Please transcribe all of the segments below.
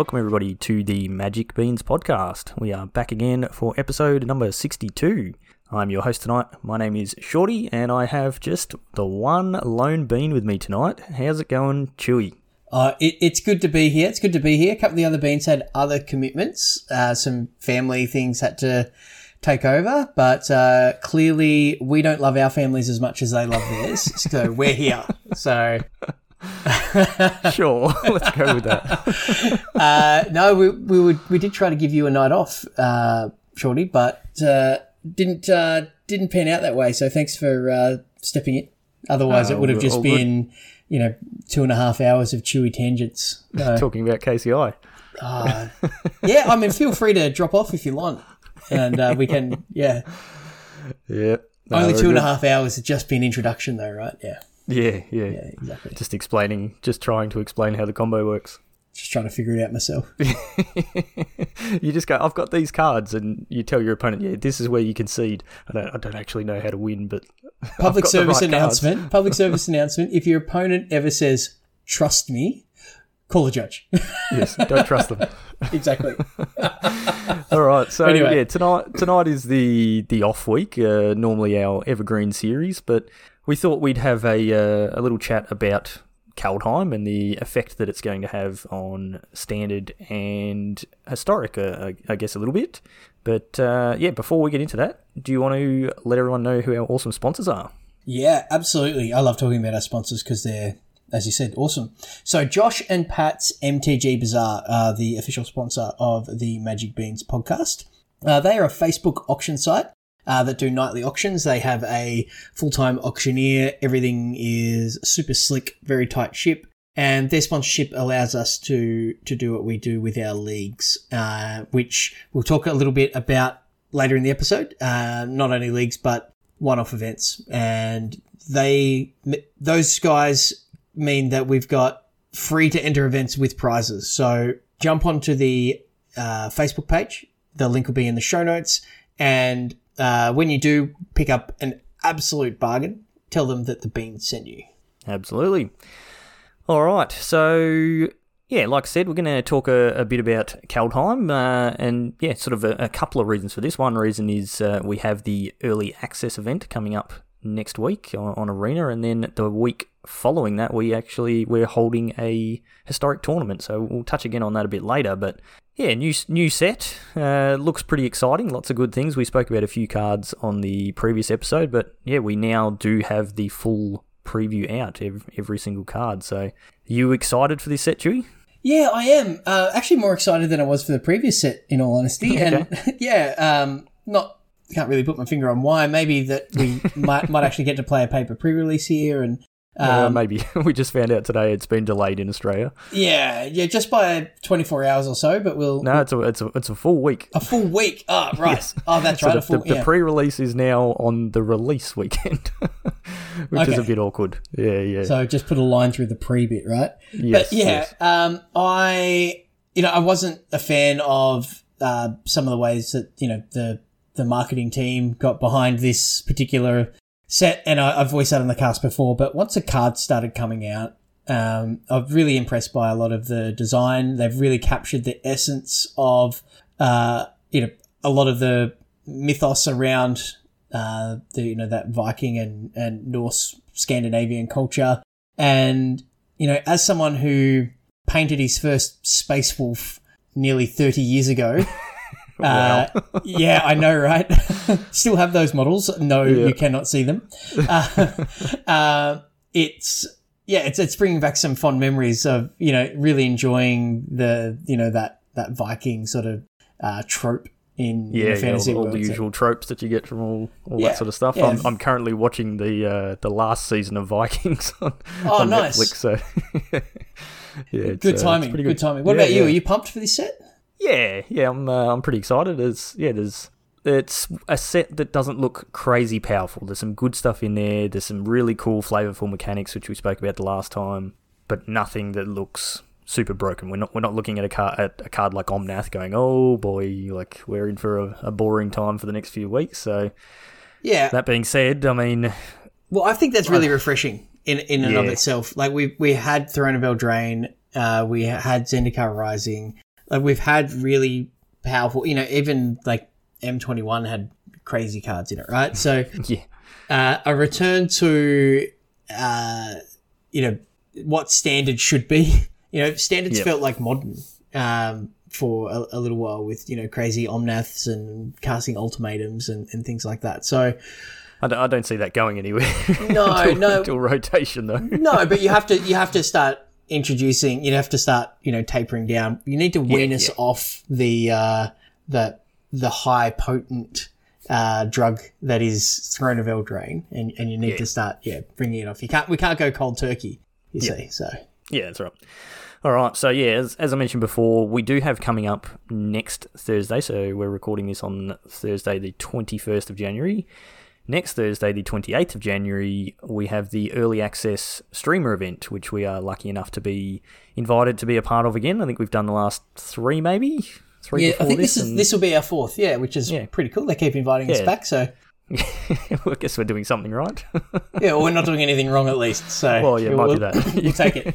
welcome everybody to the Magic Beans podcast. We are back again for episode number 62. I'm your host tonight. My name is Shorty, and I have just the one lone bean with me tonight. How's it going, Chewy? Uh, it, it's good to be here. It's good to be here. A couple of the other beans had other commitments. Uh, some family things had to take over, but uh, clearly we don't love our families as much as they love theirs. so we're here. So sure, let's go with that. uh, no, we we would we did try to give you a night off, uh, Shorty, but uh, didn't uh, didn't pan out that way. So thanks for uh, stepping in. Otherwise, it would have just all good. been you know two and a half hours of chewy tangents. So, Talking about KCI. uh, yeah, I mean, feel free to drop off if you want, and uh, we can. Yeah, Yeah. No, only two and a half hours has just been introduction, though, right? Yeah, Yeah, yeah, yeah, exactly. Just explaining, just trying to explain how the combo works. Just trying to figure it out myself. you just go, I've got these cards, and you tell your opponent, yeah, this is where you concede. I don't, I don't actually know how to win, but Public service right cards. announcement. Public service announcement. If your opponent ever says "trust me," call the judge. yes, don't trust them. exactly. All right, so Anyway. yeah, tonight tonight is the the off week. Uh, normally our evergreen series, but we thought we'd have a uh, a little chat about Kaldheim and the effect that it's going to have on standard and historic. Uh, I, guess a little bit, but uh, yeah. Before we get into that, do you want to let everyone know who our awesome sponsors are? Yeah, absolutely. I love talking about our sponsors because they're, as you said, awesome. So, Josh and Pat's MTG Bazaar are the official sponsor of the Magic Beans podcast. Uh, they are a Facebook auction site uh, that do nightly auctions. They have a full time auctioneer. Everything is super slick, very tight ship. And their sponsorship allows us to, to do what we do with our leagues, uh, which we'll talk a little bit about later in the episode. Uh, not only leagues, but one-off events, and they those guys mean that we've got free to enter events with prizes. So jump onto the uh, Facebook page. The link will be in the show notes, and uh, when you do pick up an absolute bargain, tell them that the beans sent you. Absolutely. All right. So, yeah, like I said, we're going to talk a, a bit about Kaldheim. Uh, and, yeah, sort of a, a couple of reasons for this. One reason is uh, we have the early access event coming up next week on, on Arena. And then the week following that, we actually, we're holding a historic tournament. So we'll touch again on that a bit later. But, yeah, new new set. Uh, looks pretty exciting. Lots of good things. We spoke about a few cards on the previous episode. But, yeah, we now do have the full preview out every, every single card. So, you excited for this set, Chewy? Yeah, I am uh, actually more excited than I was for the previous set, in all honesty. And yeah, um, not can't really put my finger on why. Maybe that we might might actually get to play a paper pre-release here, and Uh, um, maybe we just found out today it's been delayed in Australia. yeah, yeah, just by twenty four hours or so. But we'll No, it's a it's a it's a full week. a full week. Oh, right. Yes. Oh, that's So right. the, a full, the, the pre-release is now on the release weekend, which is a bit awkward. Yeah, yeah. So just put a line through the pre bit, right? yes, but yeah, yes. um, I you know I wasn't a fan of uh, some of the ways that you know the the marketing team got behind this particular set, and I, I've voiced that on the cast before. But once the cards started coming out, um, I'm really impressed by a lot of the design. They've really captured the essence of uh, you know a lot of the mythos around uh, the you know that Viking and and Norse Scandinavian culture, and you know as someone who painted his first Space Wolf nearly thirty years ago. Uh, yeah, I know, right? Still have those models. No, Yeah. you cannot see them. Uh, uh, it's yeah, it's it's bringing back some fond memories of you know really enjoying the you know that that Viking sort of uh, trope in, in yeah, the yeah, all, all world. the So- usual tropes that you get from all, all Yeah, that sort of stuff. yeah. I'm, I'm currently watching the uh, the last season of Vikings on, Oh, on nice. Netflix. So yeah, it's, Good it's timing. pretty Good. timing. What about you? Are you pumped for this set? Yeah, yeah, I'm uh, I'm pretty excited. There's yeah, there's it's a set that doesn't look crazy powerful. There's some good stuff in there. There's some really cool flavorful mechanics which we spoke about the last time, but nothing that looks super broken. We're not we're not looking at a card at a card like Omnath going, "Oh boy, like we're in for a, a boring time for the next few weeks." So, Yeah. that being said, I mean, Well, I think that's really refreshing in in and of itself. Like we we had Throne of Eldraine, uh, we had Zendikar Rising. Like we've had really powerful. You know, even like M21 had crazy cards in it, right? So Yeah. uh, a return to uh, you know what standard should be. You know, standards Yep. felt like modern um, for a, a little while with you know crazy omnaths and casting ultimatums and, and things like that. So I don't, I don't see that going anywhere. No, until, no. Until rotation, though. no, but you have to you have to start introducing. you'd have to start you know tapering down. You need to wean us yeah. off the uh, the the high potent. Uh, drug that is Throne of Eldraine, and, and you need Yeah. to start, yeah, bringing it off. You can't, we can't go cold turkey. You Yeah. see, so Yeah, that's right. All right. So yeah, as, as I mentioned before, we do have coming up next Thursday. So we're recording this on Thursday, the twenty first of January. Next Thursday, the twenty eighth of January, we have the early access streamer event, which we are lucky enough to be invited to be a part of again. I think we've done the last three, maybe three yeah, I think this is and- this will be our fourth, yeah, which is Yeah. pretty cool. They keep inviting us back, so I guess we're doing something right. yeah, well, we're not doing anything wrong at least. So Well, yeah, it might be we'll, that. we'll take it.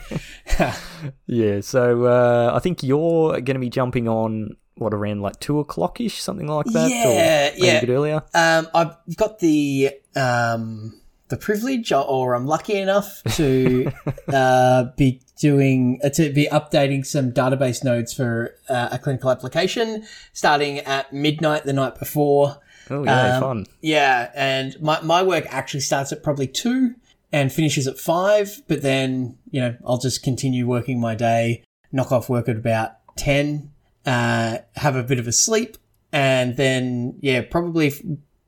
yeah. So uh, I think you're going to be jumping on what around like two o'clock ish, something like that. Yeah, or maybe yeah. a bit earlier. Um, I've got the um, the privilege, or- or I'm lucky enough to uh, be doing uh, to be updating some database nodes for uh, a clinical application, starting at midnight the night before. Oh yeah, Um, fun. Yeah, and my my work actually starts at probably two and finishes at five. But then you know I'll just continue working my day, knock off work at about ten, uh, have a bit of a sleep, and then yeah, probably f-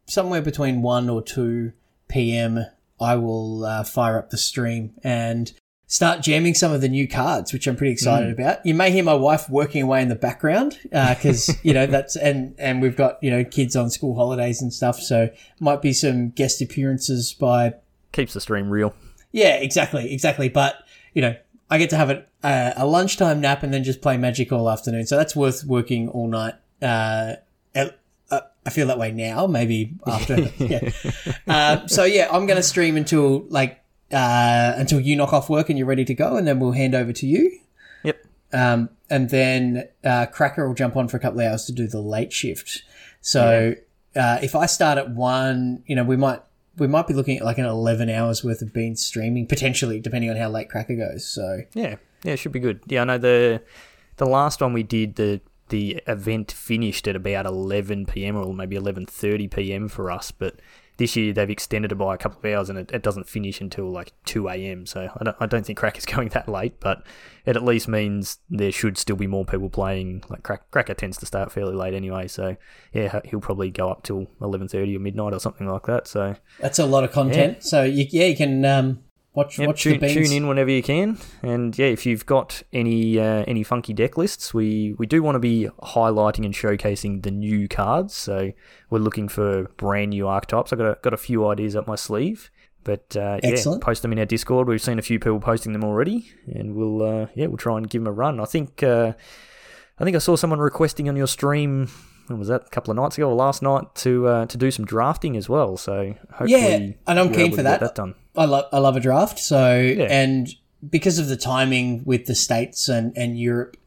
somewhere between one or two p.m. I will uh, fire up the stream and start jamming some of the new cards, which I'm pretty excited about. You may hear my wife working away in the background because you know that's and and we've got you know kids on school holidays and stuff, so might be some guest appearances by Keeps the stream real. yeah, exactly, exactly. But you know, I get to have a, a, a lunchtime nap and then just play Magic all afternoon. So that's worth working all night. Uh, and, uh, I feel that way now. Maybe after. yeah. Uh, so yeah, I'm going to stream until like uh, until you knock off work and you're ready to go, and then we'll hand over to you. Yep. Um, and then uh, Cracker will jump on for a couple of hours to do the late shift. So uh, if I start at one, you know, we might we might be looking at like an eleven hours worth of being streaming potentially, depending on how late Cracker goes. So Yeah, yeah, it should be good. Yeah, I know the the last one we did the the event finished at about 11 p.m. or maybe 11:30 p.m. for us, but this year they've extended it by a couple of hours and it, it doesn't finish until like 2 a.m. So I don't I don't think Crack is going that late, but it at least means there should still be more people playing. Like Crack, Cracker tends to start fairly late anyway, so yeah, he'll probably go up till 11:30 or midnight or something like that. So that's a lot of content. So you, yeah, you can um, watch Yep, watch tune, the beans. tune in whenever you can, and yeah, if you've got any uh, any funky deck lists, we we do want to be highlighting and showcasing the new cards. So we're looking for brand new archetypes. I've got a, got a few ideas up my sleeve, but uh, yeah, post them in our Discord. We've seen a few people posting them already, and we'll uh, yeah we'll try and give them a run. I think uh, I think I saw someone requesting on your stream. When was that? A couple of nights ago or last night to uh, to do some drafting as well. So hopefully, Yeah, and I'm keen for that. that done. I love I love a draft. So yeah. and because of the timing with the states and and Europe,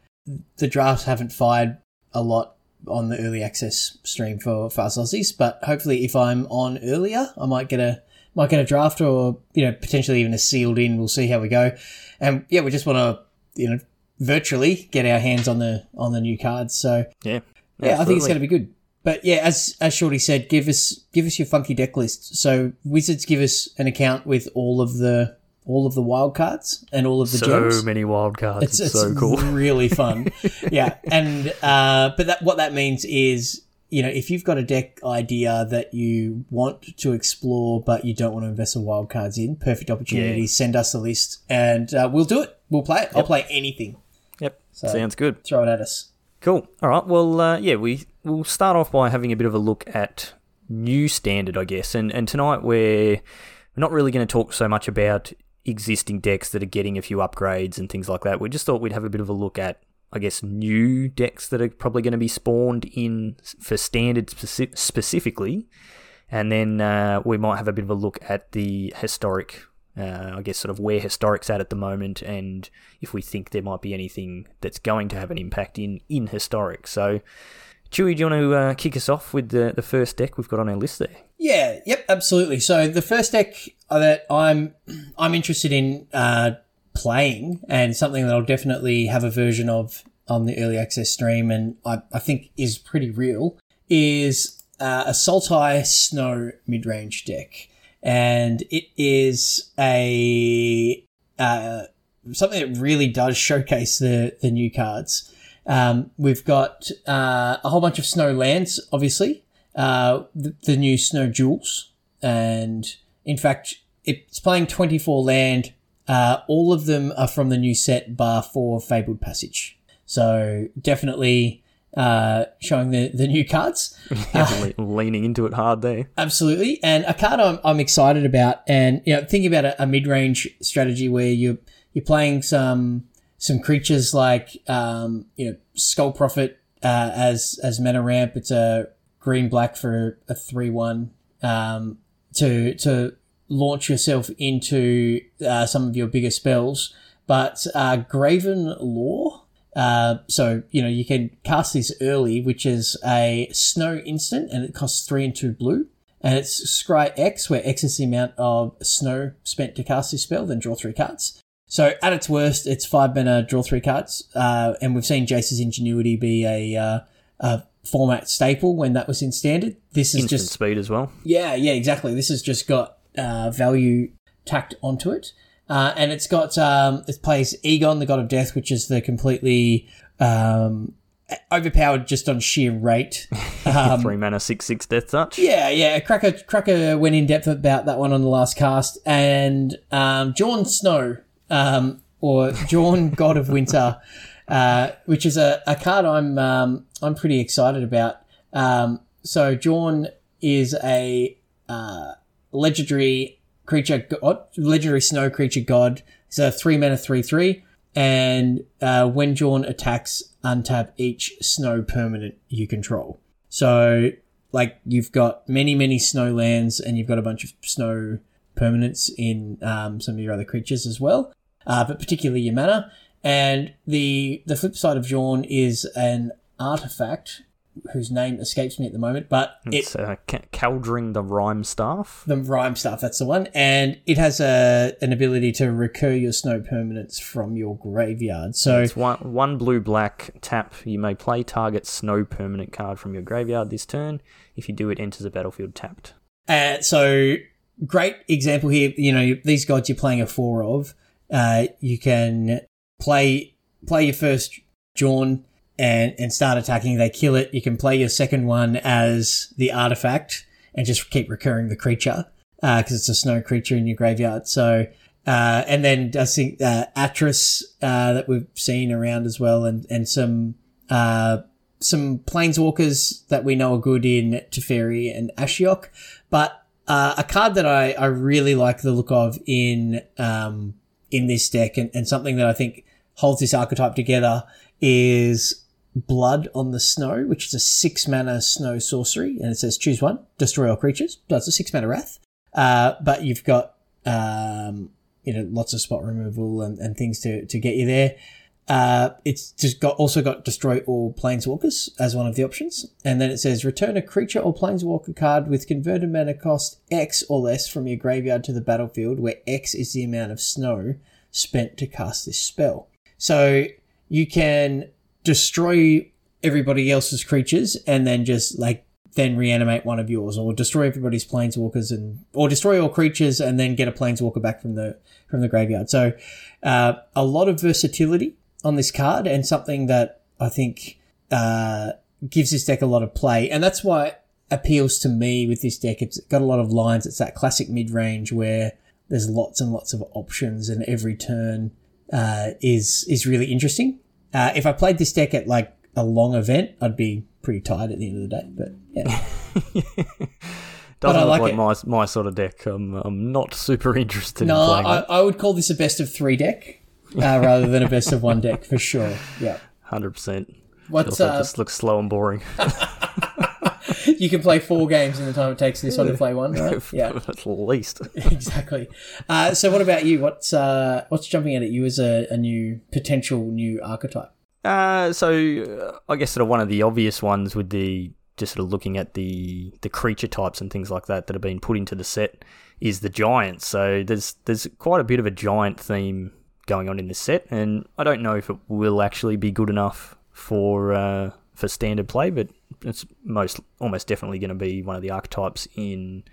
the drafts haven't fired a lot on the early access stream for Fast Aussies. But hopefully, if I'm on earlier, I might get a might get a draft or you know potentially even a sealed in. We'll see how we go. And yeah, we just want to you know virtually get our hands on the on the new cards. So Yeah, yeah, I think it's going to be good. But yeah, as as Shorty said, give us give us your funky deck list. So Wizards give us an account with all of the all of the wild cards and all of the jokes. so gems. many wild cards. It's, It's, so cool. really fun. yeah, and uh, but that what that means is you know if you've got a deck idea that you want to explore but you don't want to invest the wild cards in, perfect opportunity. Yeah. Send us a list and uh, we'll do it. We'll play it. I'll play anything. Yep, So- sounds good. Throw it at us. Cool. All right. Well, uh, yeah, we we'll start off by having a bit of a look at new standard, I guess. And and tonight we're we're not really going to talk so much about existing decks that are getting a few upgrades and things like that. We just thought we'd have a bit of a look at, I guess, new decks that are probably going to be spawned in for standard speci- specifically, and then uh, we might have a bit of a look at the historic uh, I guess, sort of where historic's at at the moment, and if we think there might be anything that's going to have an impact in in historic. So, Chewy, do you want to uh, kick us off with the the first deck we've got on our list there? Yeah, yep, absolutely. So the first deck that I'm I'm interested in uh, playing, and something that I'll definitely have a version of on the early access stream, and I, I think is pretty real, is uh, a Sultai Snow mid range deck and it is a uh, something that really does showcase the the new cards. Um, we've got uh, a whole bunch of snow lands, obviously, uh, the, the, new snow jewels, and in fact, it's playing twenty four land. Uh, all of them are from the new set, bar for Fabled Passage. So definitely uh, showing the, the new cards. Uh, leaning into it hard there. Absolutely. And a card I'm, I'm excited about, and you know, thinking about a, a mid range strategy where you're you're playing some some creatures like um, you know Skull Prophet uh, as as mana ramp. It's a green black for a three one um, to to launch yourself into uh, some of your bigger spells. But uh, Graven Lore uh, so, you know, you can cast this early, which is a snow instant, and it costs three and two blue. And it's Scry X, where X is the amount of snow spent to cast this spell, then draw three cards. So at its worst, it's five mana, draw three cards. Uh, and we've seen Jace's Ingenuity be a, uh, a format staple when that was in standard. This is Instant just speed as well. Yeah, yeah, exactly. This has just got uh, value tacked onto it. Uh, and it's got um, it plays Egon, the god of death, which is the completely um, overpowered just on sheer rate. Um, Three mana, six six death touch. Yeah, yeah. Cracker Cracker went in depth about that one on the last cast, and um, Jon Snow, um, or Jorn God of Winter, uh, which is a, a card I'm um, I'm pretty excited about. Um, so Jorn is a uh, legendary creature god, legendary snow creature god. It's a three mana three three, and uh, when Jorn attacks, untap each snow permanent you control. So like you've got many many snow lands, and you've got a bunch of snow permanents in um, some of your other creatures as well, uh, but particularly your mana. And the the flip side of Jorn is an artifact whose name escapes me at the moment, but it's it, uh, Kaldring the Rimestaff. The Rimestaff, that's the one, and it has a an ability to recur your snow permanents from your graveyard. So it's one one blue black tap. You may play target snow permanent card from your graveyard this turn. If you do, it enters the battlefield tapped. Uh, so great example here. You know these gods you're playing a four of. Uh, you can play play your first Jorn and, and start attacking, they kill it. You can play your second one as the artifact and just keep recurring the creature because uh, it's a snow creature in your graveyard. So, uh, and then I think uh, Atris uh, that we've seen around as well, and and some uh, some planeswalkers that we know are good in Teferi and Ashiok. But uh, a card that I, I really like the look of in um, in this deck, and, and something that I think holds this archetype together is Blood on the Snow, which is a six mana snow sorcery, and it says choose one, destroy all creatures. That's a six mana wrath. Uh, but you've got um, you know lots of spot removal and, and things to, to get you there. Uh, it's just got also got destroy all planeswalkers as one of the options, and then it says return a creature or planeswalker card with converted mana cost X or less from your graveyard to the battlefield, where X is the amount of snow spent to cast this spell. So you can destroy everybody else's creatures and then just like then reanimate one of yours or destroy everybody's planeswalkers and or destroy all creatures and then get a planeswalker back from the from the graveyard. So uh, a lot of versatility on this card and something that I think uh, gives this deck a lot of play. And that's why it appeals to me with this deck. It's got a lot of lines. It's that classic mid range where there's lots and lots of options and every turn uh, is is really interesting. Uh, if I played this deck at like a long event, I'd be pretty tired at the end of the day. But yeah. Doesn't look like, like my my sort of deck. I'm I'm not super interested no, in playing I, I would call this a best of three deck uh, rather than a best of one deck for sure. Yeah, hundred percent. What's uh, just looks slow and boring. You can play four games in the time it takes this one to play one, right? Yeah, At least. exactly. Uh, so, what about you? What's uh, what's jumping out at you as a, a new potential new archetype? Uh, so uh, I guess sort of one of the obvious ones with the just sort of looking at the the creature types and things like that that have been put into the set is the giants. So there's there's quite a bit of a giant theme going on in this set, and I don't know if it will actually be good enough for uh, for standard play, but it's most almost definitely going to be one of the archetypes in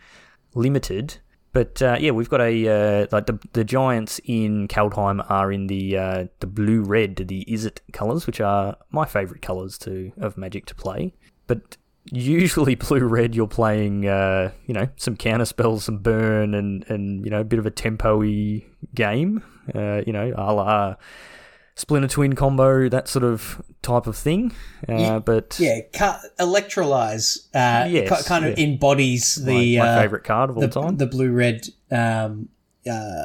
limited. But uh, yeah, we've got a uh, like the the giants in Kaldheim are in the uh, the blue red, the Izzet colors, which are my favourite colors to of Magic to play. But usually blue red, you're playing uh, you know some counter spells, some burn, and and you know a bit of a tempo-y game. Uh, you know, a la Splinter Twin combo, that sort of type of thing. Uh, Yeah, but Yeah, ca- electrolyze uh, Yes, ki- kind of yeah. embodies the my uh, favourite card of all the, time, the blue red um, uh,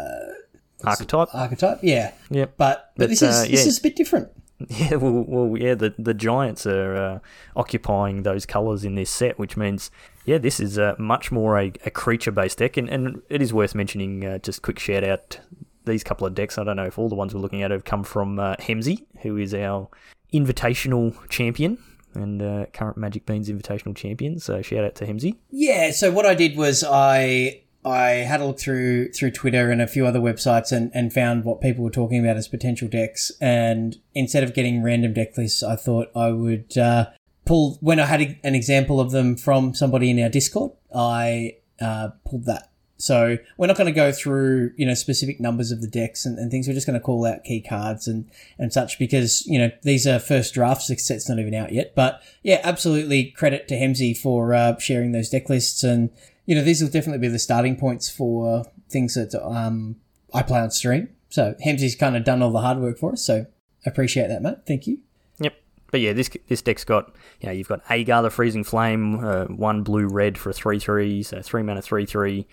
archetype. archetype. Yeah, Yep. but, but But, this is uh, this yeah. is a bit different. Yeah, well, well yeah, the the Giants are uh, occupying those colours in this set, which means, yeah, this is uh, much more a, a creature based deck, and, and it is worth mentioning. Uh, just quick shout out these couple of decks. I don't know if all the ones we're looking at have come from uh, Hemsey, who is our invitational champion and uh, current Magic Beans invitational champion. So shout out to Hemsey. Yeah. So what I did was I I had a look through through Twitter and a few other websites and, and found what people were talking about as potential decks. And instead of getting random deck lists, I thought I would uh, pull when I had a- an example of them from somebody in our Discord. I uh, pulled that. So we're not going to go through you know specific numbers of the decks and, and things. We're just going to call out key cards and and such because you know these are first drafts. The set's not even out yet. But yeah, absolutely credit to Hemsey for uh, sharing those deck lists and you know, these will definitely be the starting points for things that um, I play on stream. So Hemsey's kind of done all the hard work for us. So appreciate that, mate. Thank you. Yep. But yeah, this this deck's got you know you've got Aegar the Freezing Flame, uh, one blue red for a three three, so three mana three three.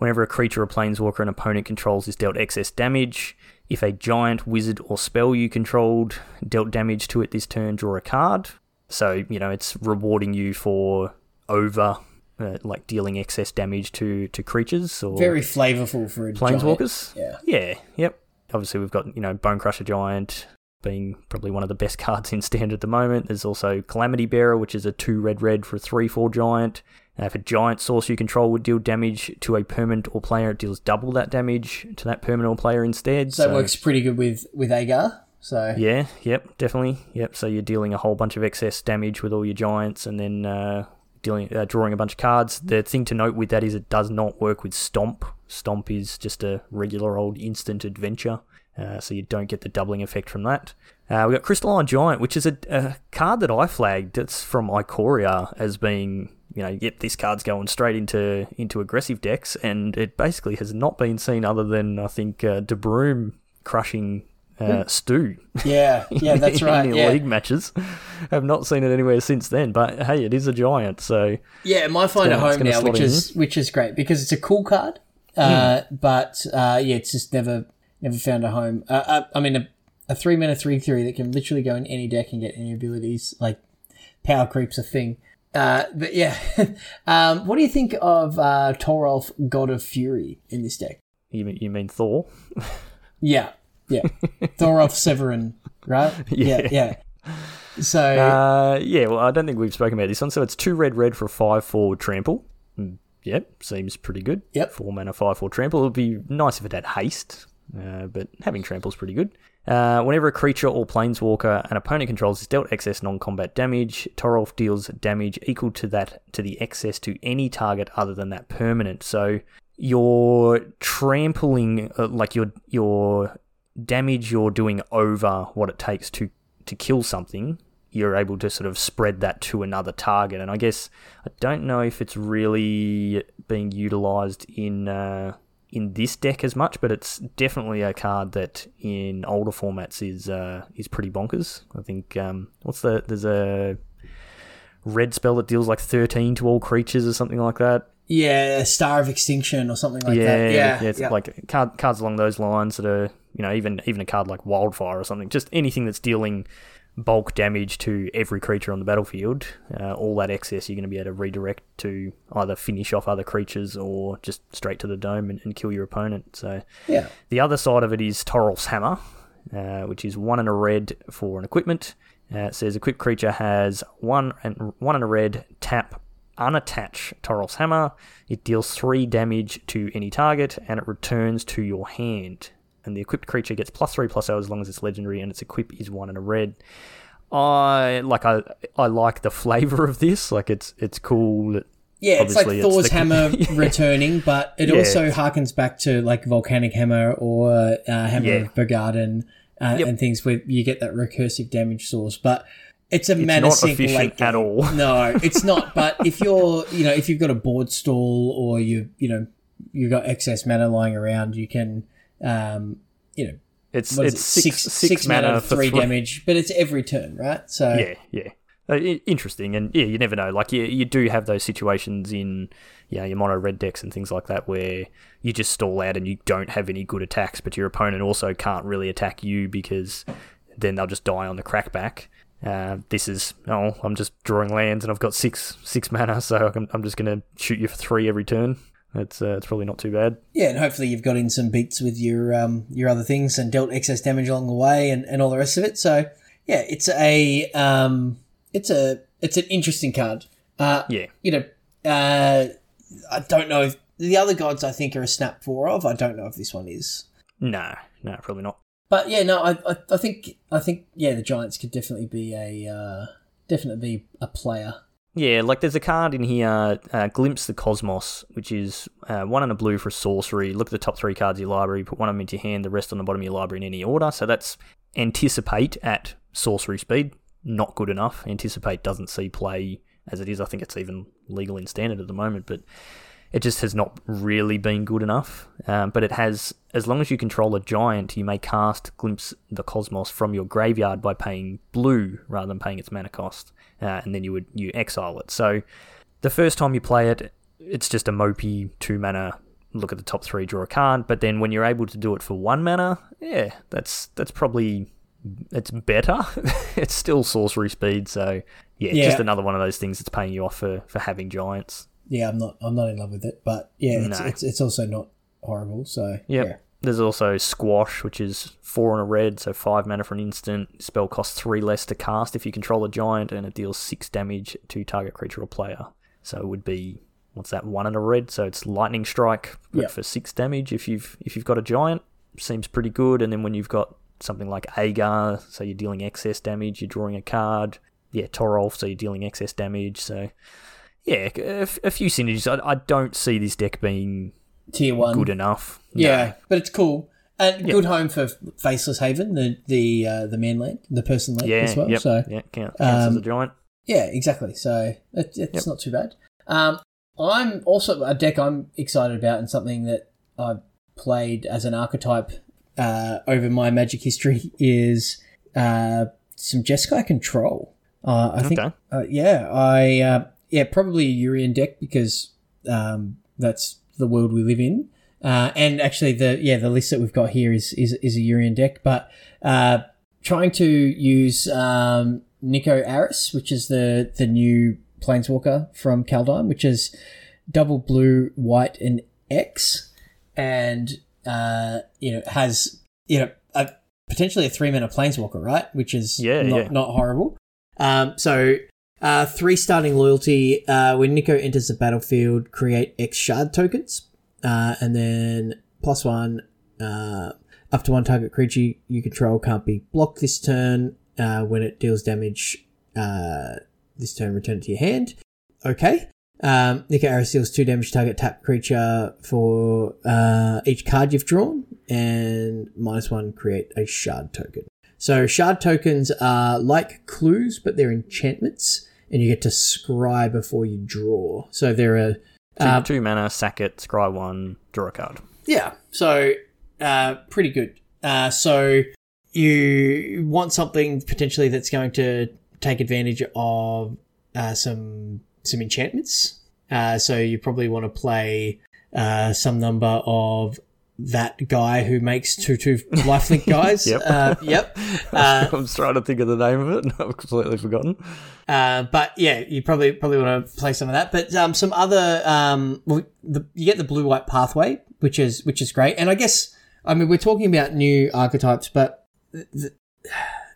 Whenever a creature or planeswalker an opponent controls is dealt excess damage, if a giant, wizard, or spell you controlled dealt damage to it this turn, draw a card. So you know it's rewarding you for over uh, like dealing excess damage to to creatures or Very flavorful for planeswalkers. Yeah. Yeah, yep. Obviously, we've got you know Bonecrusher Giant being probably one of the best cards in standard at the moment. There's also Calamity Bearer, which is a two red red for a three four giant. If a giant source you control would deal damage to a permanent or player, it deals double that damage to that permanent or player instead. So it works pretty good with, with Aegar. So Yeah, yep, definitely. Yep. So you're dealing a whole bunch of excess damage with all your giants, and then uh, dealing uh, drawing a bunch of cards. The thing to note with that is it does not work with Stomp. Stomp is just a regular old instant adventure, uh, so you don't get the doubling effect from that. Uh, we got Crystalline Giant, which is a, a card that I flagged. That's from Ikoria as being. You know, yep, this card's going straight into into aggressive decks, and it basically has not been seen other than I think uh, De Broom crushing uh, Stu yeah, yeah, that's in right. the Yeah. league matches. Have not seen it anywhere since then, but hey, it is a giant, so Yeah, it might find a gonna- it's home now, which in. is which is great because it's a cool card. Uh, But uh, yeah, it's just never never found a home. Uh, uh, I mean, a, a three mana three three that can literally go in any deck and get any abilities like power creeps a thing. Uh, but yeah, um, what do you think of uh, Toralf, God of Fury, in this deck? you mean, you mean Thor? Yeah, yeah, Thorolf Severin, right? yeah, yeah. So Uh, yeah, well, I don't think we've spoken about this one. So it's two red, red for five four trample. Mm, Yep, seems pretty good. Yep. four mana, five four trample. It would be nice if it had haste, uh, but having trample's pretty good. Uh, whenever a creature or planeswalker an opponent controls is dealt excess non-combat damage, Toralf deals damage equal to that to the excess to any target other than that permanent. So you're trampling, uh, like your your damage you're doing over what it takes to to kill something. You're able to sort of spread that to another target, and I guess I don't know if it's really being utilized in uh, in this deck as much, but it's definitely a card that in older formats is uh, is pretty bonkers. I think um, what's the there's a red spell that deals like 13 to all creatures or something like that. yeah, Star of Extinction or something like yeah, that. Yeah, it's yeah. like card, cards along those lines that are you know even even a card like Wildfire or something, just anything that's dealing bulk damage to every creature on the battlefield, uh, all that excess you're going to be able to redirect to either finish off other creatures or just straight to the dome and, and kill your opponent. So Yeah. the other side of it is Toralf's Hammer, uh, which is one and a red for an equipment. Uh, it says equipped creature has one and one and a red tap unattach Toralf's Hammer. It deals three damage to any target and it returns to your hand. And the equipped creature gets plus three plus zero as long as it's legendary and its equip is one and a red. I like I I like the flavor of this. Like it's it's cool. that- Yeah, it's like Obviously, it's Thor's the- hammer Yeah. returning, but it Yeah. also harkens back to like volcanic hammer or uh, hammer Yeah. of Bogardan uh, Yep. and things where you get that recursive damage source. But it's a not menacing efficient late at all. No, it's not. But if you're, you know, if you've got a board stall or you, you know, you've got excess mana lying around, you can, um, you know, It's it's it? six, six mana, for three, damage, but it's every turn, right? So Yeah, yeah. Uh, interesting, and yeah, you never know. Like you, you do have those situations in, yeah, your mono red decks and things like that where you just stall out and you don't have any good attacks, but your opponent also can't really attack you because then they'll just die on the crackback. Uh, this is oh, I'm just drawing lands and I've got six six mana, so I'm, I'm just gonna shoot you for three every turn. That's uh, it's probably not too bad. Yeah, and hopefully you've got in some beats with your um, your other things and dealt excess damage along the way and, and all the rest of it. So yeah, it's a um, it's a it's an interesting card. Uh, Yeah, you know, uh, I don't know if the other gods I think are a snap four of. I don't know if this one is. no, no, probably not. But yeah, no, I, I, I think I think yeah, the Giants could definitely be a uh, definitely be a player. Yeah, like there's a card in here, uh, Glimpse the Cosmos, which is uh, one and a blue for sorcery. Look at the top three cards of your library, put one of them into your hand, the rest on the bottom of your library in any order. So that's Anticipate at sorcery speed. Not good enough. Anticipate doesn't see play as it is. I think it's even legal in standard at the moment, but it just has not really been good enough. Um, but it has, as long as you control a giant, you may cast Glimpse the Cosmos from your graveyard by paying blue rather than paying its mana cost, uh, and then you would you exile it. So the first time you play it, it's just a mopey two mana. Look at the top three, draw a card. But then when you're able to do it for one mana, yeah, that's that's probably it's better. it's still sorcery speed, so yeah, Yeah. just another one of those things that's paying you off for, for having giants. Yeah, I'm not I'm not in love with it, but yeah, it's No. it's, it's also not horrible. So Yep. yeah. There's also Squash, which is four and a red, so five mana for an instant. Spell costs three less to cast if you control a giant, and it deals six damage to target creature or player. So it would be what's that? One and a red, so it's lightning strike Yep. for six damage if you've if you've got a giant. Seems pretty good. And then when you've got something like Aegar, so you're dealing excess damage, you're drawing a card. Yeah, Toralf, so you're dealing excess damage. So yeah, a, f- a few synergies. I, I don't see this deck being Tier one. good enough. No. Yeah, but it's cool. And Yeah. good home for Faceless Haven, the the uh, the manland, the person land Yeah, as well. yep, So yeah, count, counts as um, a giant. yeah, exactly. So it, it's Yep. not too bad. Um, I'm also a deck I'm excited about and something that I've played as an archetype uh, over my Magic history is uh, some Jeskai Control. Uh, I think, Okay. uh, yeah, I uh, yeah probably a Yorion deck because um, that's the world we live in. Uh, and actually, the yeah the list that we've got here is is, is a Yorion deck, but uh, trying to use um, Niko Aris, which is the the new Planeswalker from Kaldheim, which is double blue, white, and X, and uh, you know has you know a, potentially a three mana Planeswalker, right? Which is Yeah, not, yeah. not horrible. Um, so uh, three starting loyalty. Uh, when Niko enters the battlefield, create X shard tokens, uh, and then plus one. Uh, up to one target creature you control can't be blocked this turn. Uh, when it deals damage, uh, this turn return it to your hand. Okay. Um, Niko Aris deals two damage target tap creature for uh, each card you've drawn, and minus one create a shard token. So shard tokens are like clues, but they're enchantments, and you get to scry before you draw. So there are a Two, uh, two mana, sack it, scry one, draw a card. yeah, so uh, pretty good. Uh, so you want something potentially that's going to take advantage of uh, some some enchantments. Uh, so you probably want to play uh, some number of that guy who makes two two lifelink guys. Yep. Uh, yep. Uh, I'm trying to think of the name of it. and I've completely forgotten. uh, but yeah, you probably probably want to play some of that. But um, some other um, well, the, you get the blue white pathway, which is which is great. And I guess I mean we're talking about new archetypes, but th- th-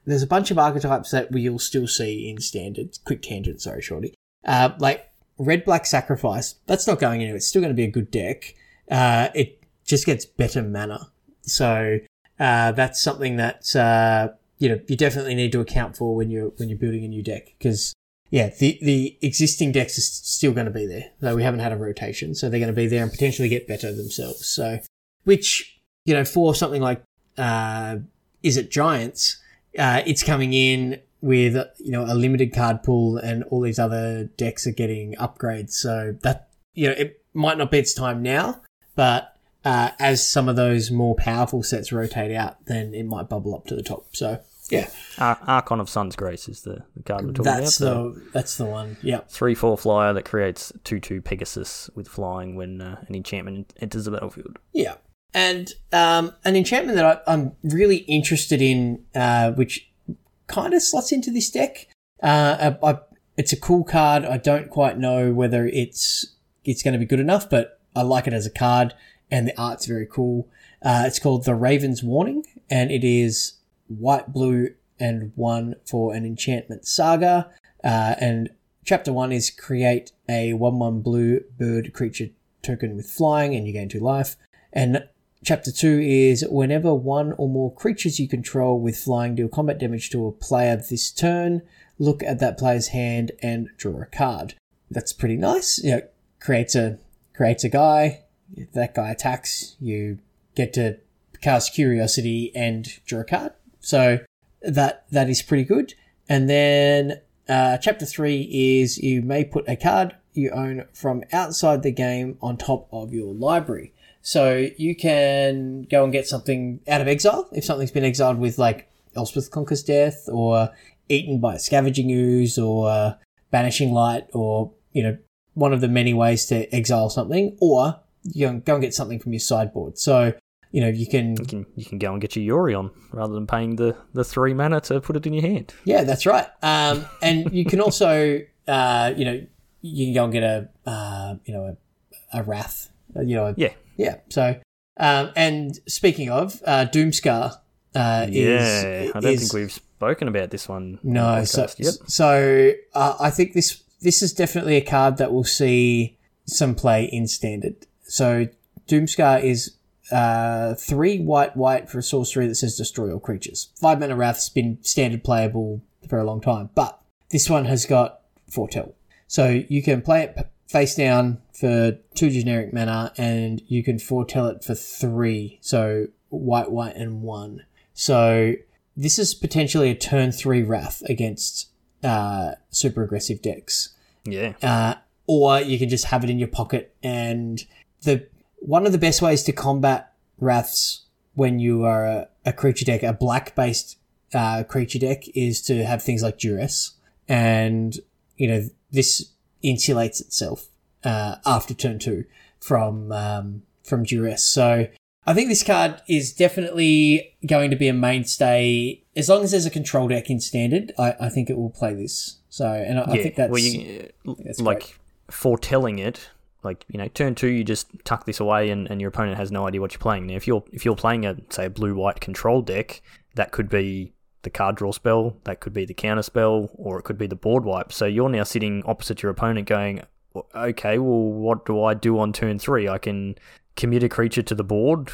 there's a bunch of archetypes that we'll still see in standard. Quick tangent, sorry, shorty. Uh, like red black sacrifice. That's not going anywhere. It's still going to be a good deck. Uh, it just gets better mana. So uh, that's something that uh, you know you definitely need to account for when you're when you're building a new deck because yeah the the existing decks are still going to be there though we haven't had a rotation. So they're going to be there and potentially get better themselves. So which you know for something like uh, is it giants uh, it's coming in with you know a limited card pool and all these other decks are getting upgrades. So that you know it might not be its time now but uh, as some of those more powerful sets rotate out, then it might bubble up to the top. So yeah, Ar- Archon of Sun's Grace is the, the card we're talking that's about. the that's the one. Yeah, three four flyer that creates two two Pegasus with flying when uh, an enchantment enters the battlefield. yeah. And um, an enchantment that I, I'm really interested in, uh, which kind of slots into this deck. Uh, I, I, it's a cool card. I don't quite know whether it's it's going to be good enough, but I like it as a card, and the art's very cool. Uh, it's called the Raven's Warning, and it is white, blue, and one for an enchantment saga. Uh, and chapter one is create a one-one blue bird creature token with flying, and you gain two life. And chapter two is whenever one or more creatures you control with flying deal combat damage to a player this turn, look at that player's hand and draw a card. That's pretty nice. You know, creates a creates a guy. If that guy attacks, you get to cast curiosity and draw a card. So that that is pretty good. And then uh, chapter three is you may put a card you own from outside the game on top of your library. So you can go and get something out of exile if something's been exiled with like Elspeth Conquers Death or eaten by scavenging ooze or uh, banishing light or you know one of the many ways to exile something or you can go and get something from your sideboard. So you know you can You can you can go and get your Yorion rather than paying the, the three mana to put it in your hand. Yeah, that's right. Um, and you can also, uh, you know, you can go and get a, uh, you know, a, a wrath. uh, You know, a- Yeah. yeah. So, um, and speaking of, uh, Doomskar, uh, Yeah, is, I don't is- think we've spoken about this one. no. So, yet. so uh, I think this this is definitely a card that will see some play in standard. So Doomskar is uh, three white white for a sorcery that says destroy all creatures. Five mana wrath's been standard playable for a long time, but this one has got foretell. So you can play it face down for two generic mana, and you can foretell it for three. So white white and one. So this is potentially a turn three wrath against uh, super aggressive decks Yeah. uh, or you can just have it in your pocket. And the one of the best ways to combat wraths when you are a, a creature deck, a black based uh, creature deck, is to have things like duress, and you know this insulates itself uh, after turn two from um, from duress. So. I think this card is definitely going to be a mainstay. As long as there's a control deck in standard, I, I think it will play this. So, and I, I think that's well, you, that's like foretelling it. Like you know, turn two, you just tuck this away, and, and your opponent has no idea what you're playing. Now, if you're if you're playing a say a blue white control deck, that could be the card draw spell, that could be the counter spell, or it could be the board wipe. So you're now sitting opposite your opponent, going, okay, well, what do I do on turn three? I can commit a creature to the board,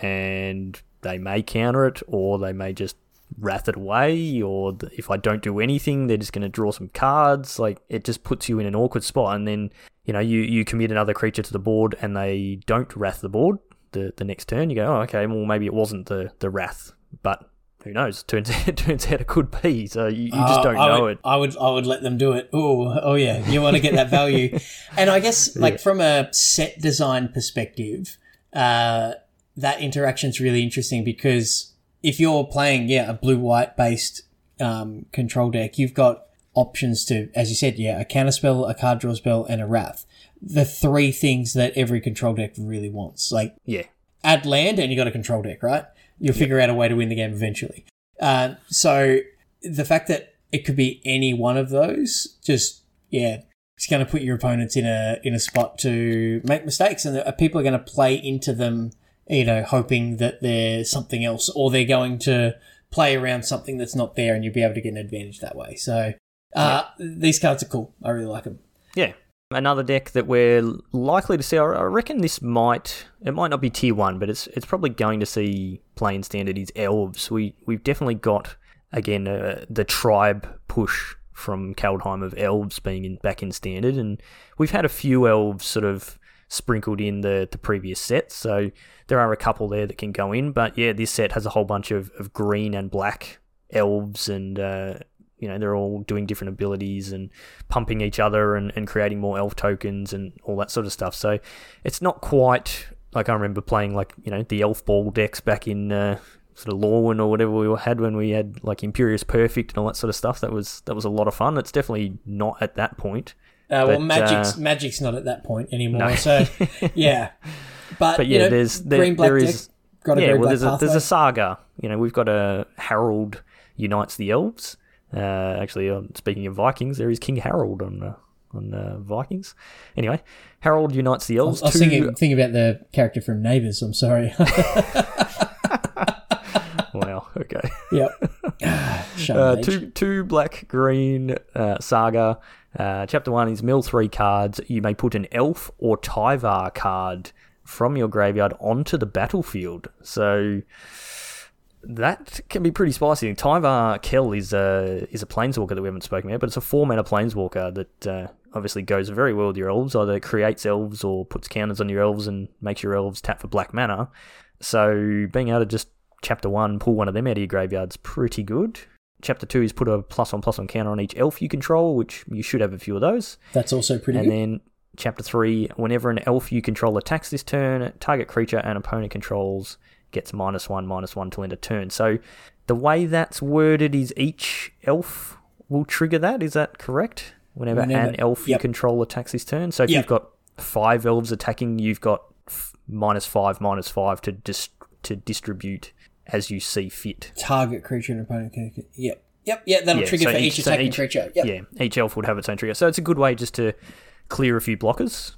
and they may counter it, or they may just wrath it away, or th- if I don't do anything, they're just going to draw some cards. Like it just puts you in an awkward spot, and then you know you you commit another creature to the board, and they don't wrath the board the the next turn. You go, oh okay, well maybe it wasn't the the wrath, but who knows? Turns out, turns out it could be. So you, you just Uh, don't I know would, it. I would, I would let them do it. Oh, oh yeah, you want to get that value, and I guess like from a set design perspective, uh, that interaction's really interesting because if you're playing, yeah, a blue white based um, control deck, you've got options to, as you said, yeah, a counter spell, a card draw spell, and a wrath. The three things that every control deck really wants, like Yeah, add land and you got a control deck, right? You'll figure out a way to win the game eventually. Uh, so the fact that it could be any one of those, just yeah, it's going to put your opponents in a in a spot to make mistakes, and the, people are going to play into them, you know, hoping that they're something else, or they're going to play around something that's not there, and you'll be able to get an advantage that way. So uh, yeah. these cards are cool. I really like them. Yeah, another deck that we're likely to see. I reckon this might it might not be tier one, but it's it's probably going to see playing standard is elves. We we've definitely got again uh, the tribe push from Kaldheim of elves being in, back in standard, and we've had a few elves sort of sprinkled in the, the previous sets, so there are a couple there that can go in. But yeah, this set has a whole bunch of, of green and black elves, and uh, you know they're all doing different abilities and pumping each other and, and creating more elf tokens and all that sort of stuff. So it's not quite like I remember playing like you know the elf ball decks back in uh, sort of Lorwyn or whatever we had when we had like Imperious Perfect and all that sort of stuff. That was that was a lot of fun. It's definitely not at that point. Uh, well, Magic's uh, Magic's not at that point anymore. No. So yeah, but, but yeah, you know, there's there, green black there is, deck, got a yeah, well, there's a, there's a saga. You know, we've got a Harald unites the elves. Uh, actually, um, speaking of Vikings, there is King Harald on uh, on uh, Vikings. Anyway, Harald unites the elves. I was, I was thinking, thinking about the character from Neighbours. I'm sorry. wow. Okay. Yep. uh, two two black green uh, saga. Uh, chapter one is mill three cards. You may put an elf or Tyvar card from your graveyard onto the battlefield. So that can be pretty spicy. Tyvar Kell is a is a planeswalker that we haven't spoken about, but it's a four mana planeswalker that uh, obviously goes very well with your elves. Either creates elves or puts counters on your elves and makes your elves tap for black mana. So being able to just chapter one, pull one of them out of your graveyard's pretty good. Chapter two is put a plus on plus one plus one counter on each elf you control, which you should have a few of those. That's also pretty and good. And then chapter three, whenever an elf you control attacks this turn, target creature and opponent controls gets minus one, minus one till end of turn. So the way that's worded is each elf will trigger that. Is that correct? Whenever, Whenever an elf yep. you control attacks this turn. So if yep. you've got five elves attacking, you've got f- minus five, minus five to dis- to distribute as you see fit. Target creature and opponent character. Yep. Yep, yeah, that'll yeah, trigger so for each, each attacking each, creature. Yep. Yeah, each elf would have its own trigger. So it's a good way just to clear a few blockers.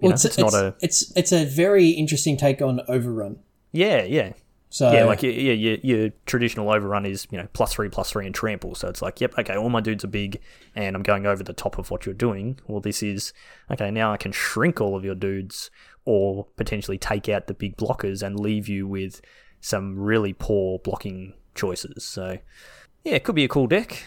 You well, know, it's, it's, not a. It's it's a very interesting take on overrun. Yeah, yeah. So yeah, like yeah, your, your traditional overrun is you know plus three, plus three, and trample. So it's like, yep, okay, all my dudes are big, and I'm going over the top of what you're doing. Well, this is okay. Now I can shrink all of your dudes, or potentially take out the big blockers and leave you with some really poor blocking choices. So, yeah, it could be a cool deck.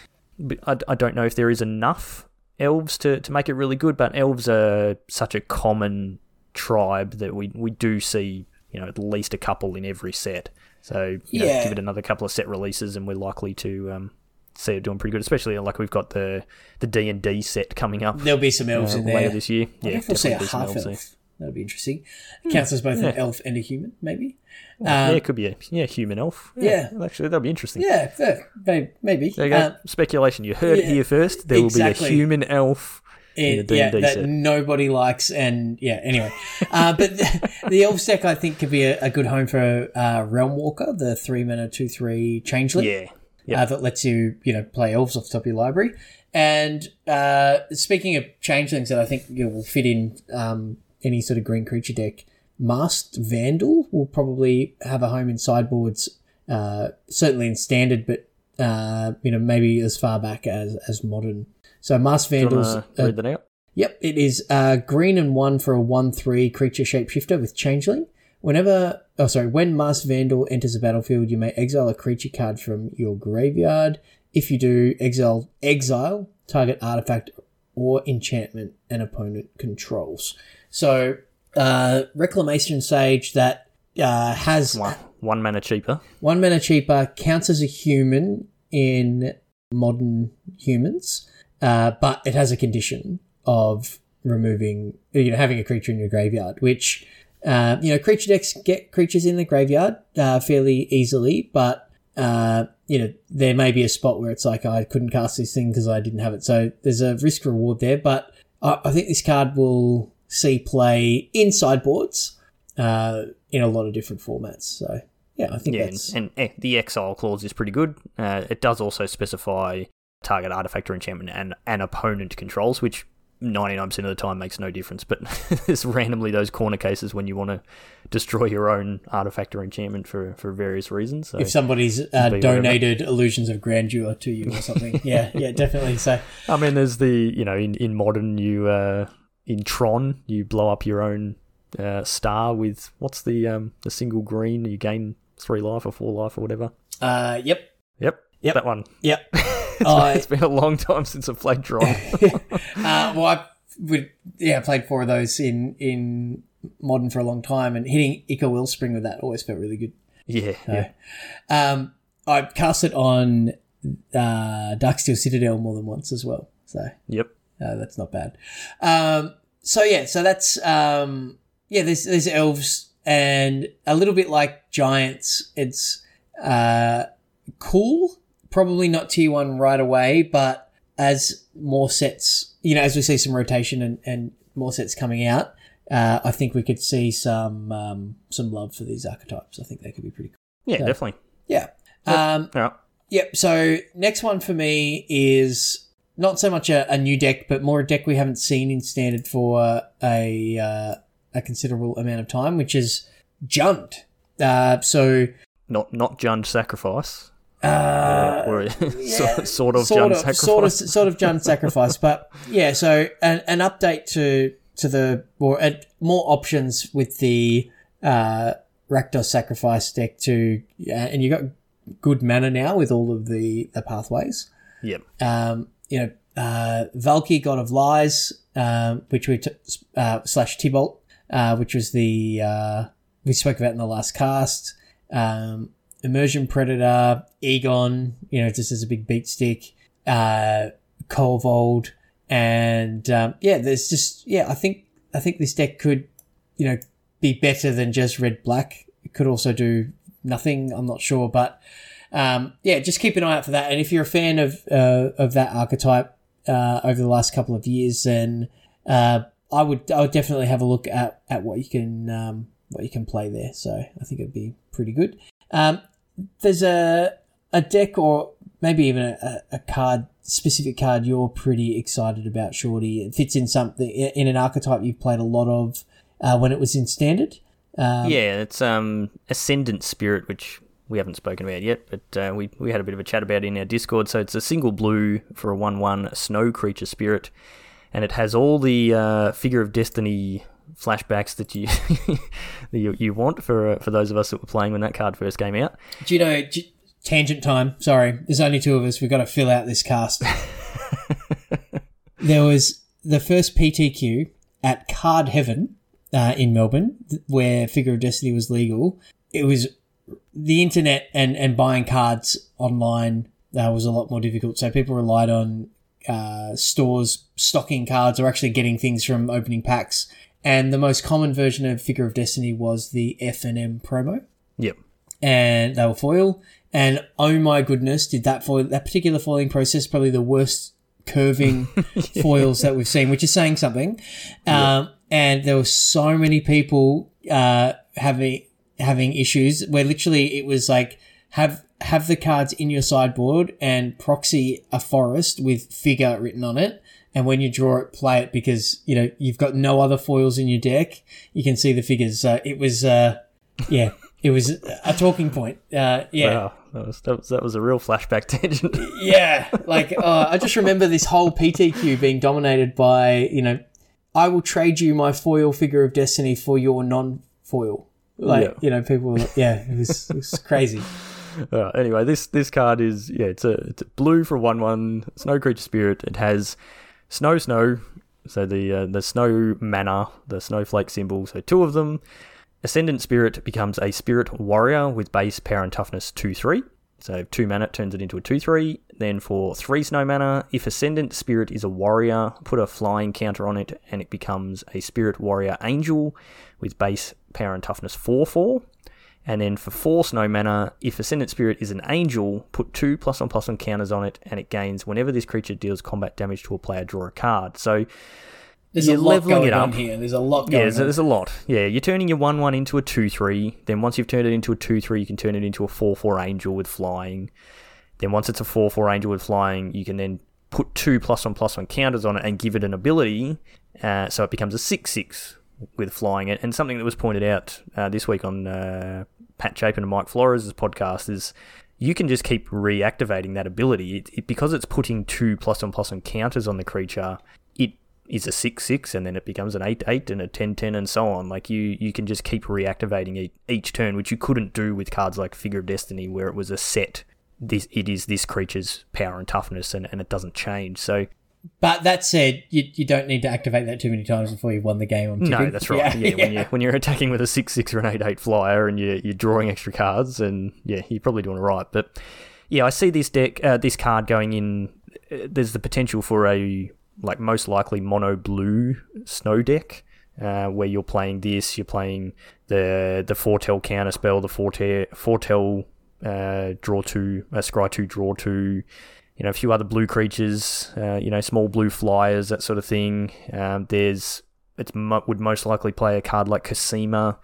I, I don't know if there is enough elves to, to make it really good, but elves are such a common tribe that we, we do see, you know, at least a couple in every set. So, yeah. Know, give it another couple of set releases and we're likely to um, see it doing pretty good, especially like we've got the the D and D set coming up. There'll be some elves uh, in there later this year. I yeah, we'll see a half elf. That'd be interesting. It counts as both yeah. an elf and a human, maybe. Um, yeah, it could be a yeah human elf. Yeah, yeah. actually, that'd be interesting. Yeah, maybe. maybe. There you go. Um, Speculation. You heard yeah, it here first. There exactly. will be a human elf. It, yeah, that set. nobody likes, and yeah. Anyway, uh, but the, the elf deck I think could be a, a good home for uh, Realmwalker, the three mana two three changeling. Yeah, yep. uh, that lets you you know play elves off the top of your library. And uh, speaking of changelings that I think you know, will fit in um, any sort of green creature deck. Masked Vandal will probably have a home in sideboards, uh, certainly in standard, but uh, you know maybe as far back as as modern. So Masked Vandals. Uh, read that out. Yep, it is uh, green and one for a one-three creature shapeshifter with changeling. Whenever, oh sorry, when Masked Vandal enters the battlefield, you may exile a creature card from your graveyard. If you do, exile exile target artifact or enchantment an opponent controls. So, uh, Reclamation Sage that uh, has one, one mana cheaper. One mana cheaper counts as a human in modern humans, uh, but it has a condition of removing, you know, having a creature in your graveyard, which, uh, you know, creature decks get creatures in the graveyard uh, fairly easily, but, uh, you know, there may be a spot where it's like, I couldn't cast this thing because I didn't have it. So there's a risk reward there, but I, I think this card will see play inside boards uh, in a lot of different formats. So yeah, I think Yeah, that's and, and eh, the exile clause is pretty good. Uh, it does also specify target artifact or enchantment and an opponent controls, which 99% of the time makes no difference. But there's randomly those corner cases when you want to destroy your own artifact or enchantment for, for various reasons. So, if somebody's uh, Be whatever. donated illusions of grandeur to you or something. yeah, yeah, definitely. So I mean, there's the, you know, in, in modern, you, uh, in Tron, you blow up your own uh, star with, what's the, um, the single green? You gain three life or four life or whatever. uh, yep, Yep. Yep. That one. yep. It's, it's been a long time since I've played Tron. Uh, well, I would yeah played four of those in in modern for a long time, and hitting Ichor Wellspring with that always felt really good. yeah. Yeah. Um, I cast it on uh, Darksteel Citadel more than once as well, so Yep. uh, that's not bad. Um, so yeah, so that's um, yeah. There's there's elves and a little bit like giants. It's uh, cool. Probably not tier one right away, but as more sets, you know, as we see some rotation and, and more sets coming out, uh, I think we could see some um, some love for these archetypes. I think they could be pretty cool. Yeah, definitely. Yeah. Um, right. Yep. So next one for me is not so much a, a new deck, but more a deck we haven't seen in standard for a uh, a considerable amount of time, which is Jund. Uh, so Not not Jund Sacrifice. uh, or yeah, sort, sort of sort Jund of, Sacrifice. sort of, sort of Jund sacrifice, but yeah. So an, an update to to the or uh, more options with the uh, Rakdos sacrifice deck to, uh, and you got good mana now with all of the the pathways. Yep. um, you know, uh, Valki, God of Lies, um, which we t- uh, slash Tibalt, uh, which was the uh, we spoke about in the last cast. Um, Immersturm Predator, Egon, you know, just as a big beat stick, uh, Kolvold, and um, yeah, there's just yeah, I think I think this deck could, you know, be better than just red black. It could also do nothing. I'm not sure, but um, yeah, just keep an eye out for that. And if you're a fan of uh, of that archetype uh, over the last couple of years, then uh, I would I would definitely have a look at, at what you can um, what you can play there. So I think it'd be pretty good. Um, there's a a deck or maybe even a, a card specific card you're pretty excited about, Shorty. It fits in something in an archetype you've played a lot of uh, when it was in standard. Um, yeah, it's um Ascendant Spirit, which we haven't spoken about yet, but uh, we we had a bit of a chat about it in our Discord. So it's a single blue for a one-one snow creature spirit, and it has all the uh, Figure of Destiny flashbacks that you that you, you want for uh, for those of us that were playing when that card first came out. Do you know? j- tangent time. Sorry, there's only two of us. We've got to fill out this cast. there was the first PTQ at Card Heaven uh, in Melbourne, where Figure of Destiny was legal. It was the internet and, and buying cards online uh, was a lot more difficult. So people relied on uh, stores stocking cards or actually getting things from opening packs. And the most common version of Figure of Destiny was the FNM promo Yep. and they were foil. And oh my goodness, did that foil that particular foiling process probably the worst curving foils that we've seen, which is saying something. Um, and there were so many people uh, having having issues where literally it was like have have the cards in your sideboard and proxy a forest with figure written on it. And when you draw it, play it because you know you've got no other foils in your deck. You can see the figures. Uh, it was, uh, yeah, it was a talking point. Uh, yeah, Wow, that was, that was that was a real flashback tangent. yeah. Like uh, I just remember this whole PTQ being dominated by you know, I will trade you my foil figure of destiny for your non-foil. Like Yeah. you know, people. Were, yeah, it was, it was crazy. Uh, anyway, this this card is yeah, it's a it's a blue for one one snow creature spirit. It has snow snow, so the uh, the snow mana, the snowflake symbol. So two of them. Ascendant spirit becomes a spirit warrior with base power and toughness two three. So two mana it turns it into a two three. Then for three snow mana, if ascendant spirit is a warrior, put a flying counter on it, and it becomes a spirit warrior angel with base power and toughness four four. And then for four snow mana, if Ascendant Spirit is an angel, put two plus one plus one counters on it, and it gains whenever this creature deals combat damage to a player, draw a card. So there's you're a lot leveling going it on up. here. There's a lot Yeah, going there's, on. there's a lot. Yeah, you're turning your 1 1 into a 2 3. Then once you've turned it into a 2 3, you can turn it into a 4 4 angel with flying. Then once it's a 4 4 angel with flying, you can then put two plus one plus one counters on it and give it an ability. Uh, so it becomes a 6 6 with flying. it. And something that was pointed out uh, this week on uh, Pat Chapin and Mike Flores' podcast is you can just keep reactivating that ability. It, it, because it's putting two plus one plus counters on the creature, it is a 6 6 and then it becomes an 8 8 and a 10 10 and so on. Like you, you can just keep reactivating it each turn, which you couldn't do with cards like Figure of Destiny, where it was a set. This it is this creature's power and toughness, and, and it doesn't change. So But that said, you, you don't need to activate that too many times before you've won the game. I'm no, tipping. that's right. Yeah, when you when you're attacking with a six six or an eight eight flyer, and you're you're drawing extra cards, and yeah, you're probably doing it right. But yeah, I see this deck, uh, this card going in. Uh, there's the potential for a like most likely mono blue snow deck. Uh, where you're playing this, you're playing the the foretell counter spell, the foretell foretell uh, draw two, uh, scry two, draw two, you know, a few other blue creatures, uh, you know, small blue flyers, that sort of thing. Um, there's it would most likely play a card like Cosima,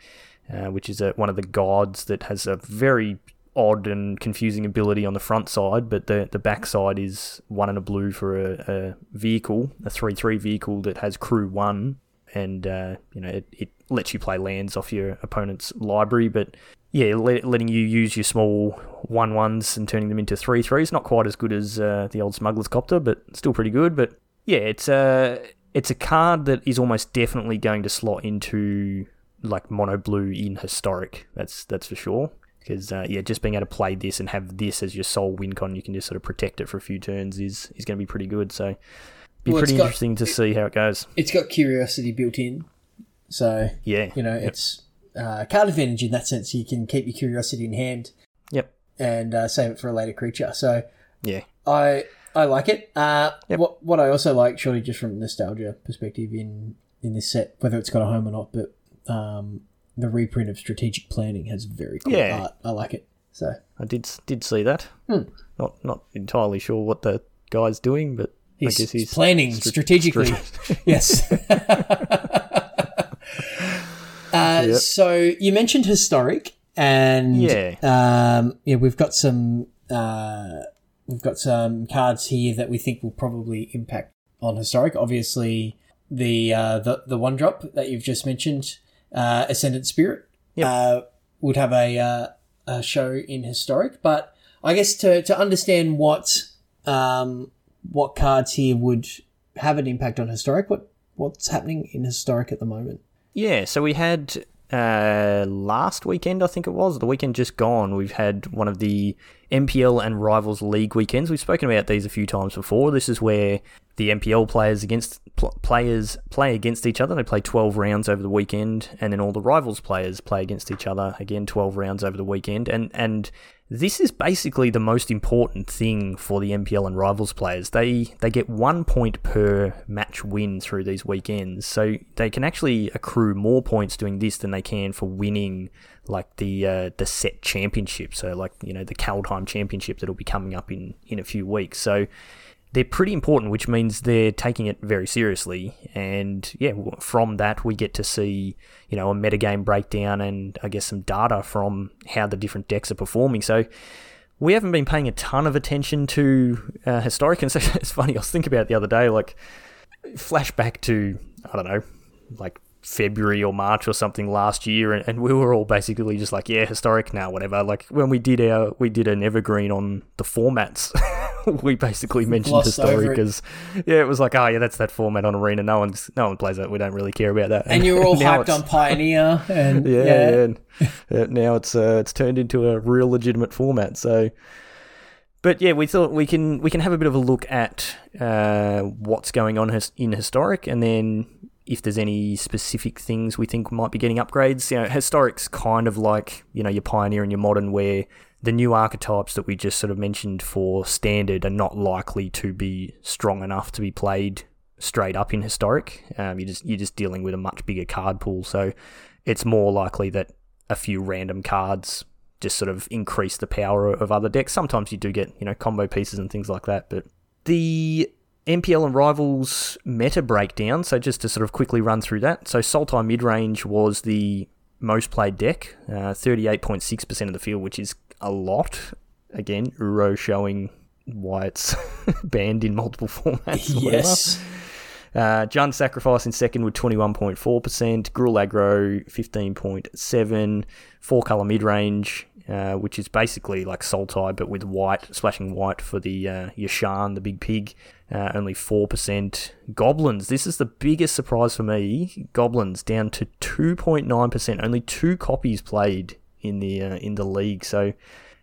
uh, which is a, one of the gods that has a very odd and confusing ability on the front side, but the the back side is one and a blue for a, a vehicle, a three three vehicle that has crew one, and uh, you know it, it lets you play lands off your opponent's library, but yeah, let, letting you use your small one ones and turning them into three threes. Not quite as good as uh, the old Smuggler's Copter, but still pretty good. But yeah, it's a it's a card that is almost definitely going to slot into like mono blue in historic. That's that's for sure. Because uh, yeah, just being able to play this and have this as your sole win con, you can just sort of protect it for a few turns is is going to be pretty good. So be Well, pretty got- interesting to see how it goes. It's got curiosity built in. So, Yeah, you know, it's uh, card advantage in that sense. You can keep your curiosity in hand yep, and uh, save it for a later creature. So, yeah, I I like it. Uh, Yep. What what I also like, surely just from nostalgia perspective, in in this set, whether it's got a home or not, but um, the reprint of strategic planning has very cool Yeah. art. I like it. So I did did see that. Hmm. Not not entirely sure what the guy's doing, but he's, he's planning strat- strategically. strat- yes. uh, Yep. So you mentioned historic, and Yeah. um, yeah, we've got some uh, we've got some cards here that we think will probably impact on historic. Obviously, the uh, the the one drop that you've just mentioned, uh, Ascendant Spirit, Yep. uh, would have a, uh, a show in historic. But I guess to to understand what um, what cards here would have an impact on historic, what what's happening in historic at the moment? Yeah, so we had uh, last weekend, I think it was, the weekend just gone, we've had one of the MPL and Rivals League weekends. We've spoken about these a few times before. This is where the MPL players against pl- players play against each other. They play 12 rounds over the weekend, and then all the Rivals players play against each other again 12 rounds over the weekend. And and this is basically the most important thing for the MPL and Rivals players. They they get one point per match win through these weekends, so they can actually accrue more points doing this than they can for winning like the uh, the set championship. So like you know the Kaldheim championship that'll be coming up in in a few weeks. So they're pretty important, which means they're taking it very seriously. And yeah, from that we get to see you know a metagame breakdown and I guess some data from how the different decks are performing. So we haven't been paying a ton of attention to uh, historic, and so it's funny. I was thinking about it the other day, like flashback to I don't know, like February or March or something last year, and, and we were all basically just like, yeah, historic now, whatever. Like when we did our we did an evergreen on the formats. we basically mentioned over historic as yeah, it was like, oh yeah, that's that format on arena. No one's no one plays that. We don't really care about that. And you were all hyped on Pioneer, and yeah, yeah, yeah. and, uh, now it's uh, it's turned into a real legitimate format. So, but yeah, we thought we can we can have a bit of a look at uh, what's going on in historic, and then if there's any specific things we think might be getting upgrades. You know, historic's kind of like you know your pioneer and your modern, where the new archetypes that we just sort of mentioned for standard are not likely to be strong enough to be played straight up in historic. Um, you're just you're just dealing with a much bigger card pool, so it's more likely that a few random cards just sort of increase the power of other decks. Sometimes you do get you know combo pieces and things like that, but the MPL and Rivals meta breakdown. So just to sort of quickly run through that. So Sultai midrange was the most played deck, uh, 38.6% of the field, which is a lot. Again, Uro showing why it's banned in multiple formats. Yes. Uh, Jund Sacrifice in second with 21.4%, Gruul Aggro 15.7, four color mid range, uh, which is basically like Sultai but with white, splashing white for the uh, Yasharn, the big pig, uh, only 4%. Goblins, this is the biggest surprise for me. Goblins down to 2.9%, only two copies played in the uh, in the league. So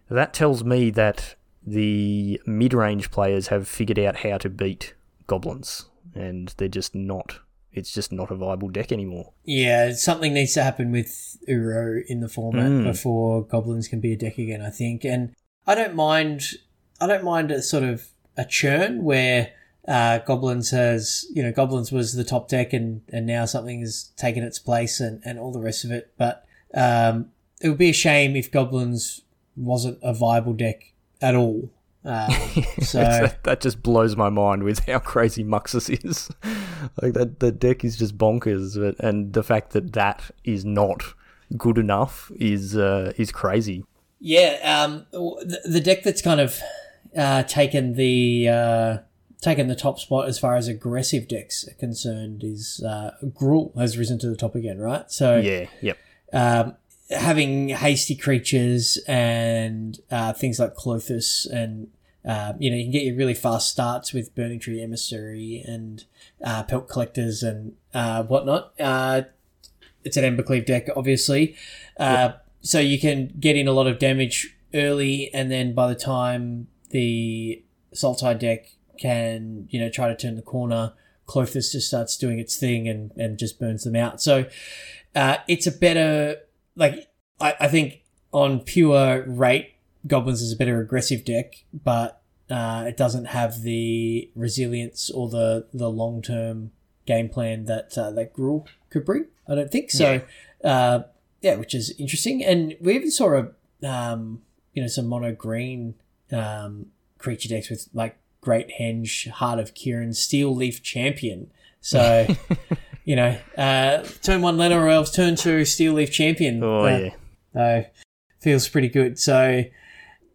that tells me that the mid-range players have figured out how to beat goblins, and they're just not. It's just not a viable deck anymore. Yeah, something needs to happen with Uro in the format Mm. before goblins can be a deck again. I think, and I don't mind. I don't mind a sort of a churn where uh, goblins has you know goblins was the top deck and and now something has taken its place and and all the rest of it. But um, it would be a shame if goblins wasn't a viable deck at all. Um, so that, that just blows my mind with how crazy Muxus is. like that, the deck is just bonkers, but, and the fact that that is not good enough is uh, is crazy. Yeah, um, the, the deck that's kind of uh, taken the uh, taken the top spot as far as aggressive decks are concerned is uh, Gruul has risen to the top again, right? So Yeah, yep. um, having hasty creatures and uh, things like Klothys and uh, you know you can get your really fast starts with Burning Tree Emissary and uh, Pelt Collectors and uh, whatnot. Uh, it's an Embercleave deck, obviously, uh, so you can get in a lot of damage early, and then by the time the Sultai deck can you know try to turn the corner, Klothys just starts doing its thing and and just burns them out. So uh, it's a better like I, I think on pure rate, Goblins is a better aggressive deck, but uh, it doesn't have the resilience or the the long term game plan that uh, that Gruul could bring. I don't think so. Uh, yeah, which is interesting, and we even saw a um, you know some mono green um, creature decks with like Great Henge, Heart of Kiran, Steel Leaf Champion. So. You know, uh, turn one Llanowar Elves, turn two Steel Leaf Champion. Oh Uh, yeah, so feels pretty good. So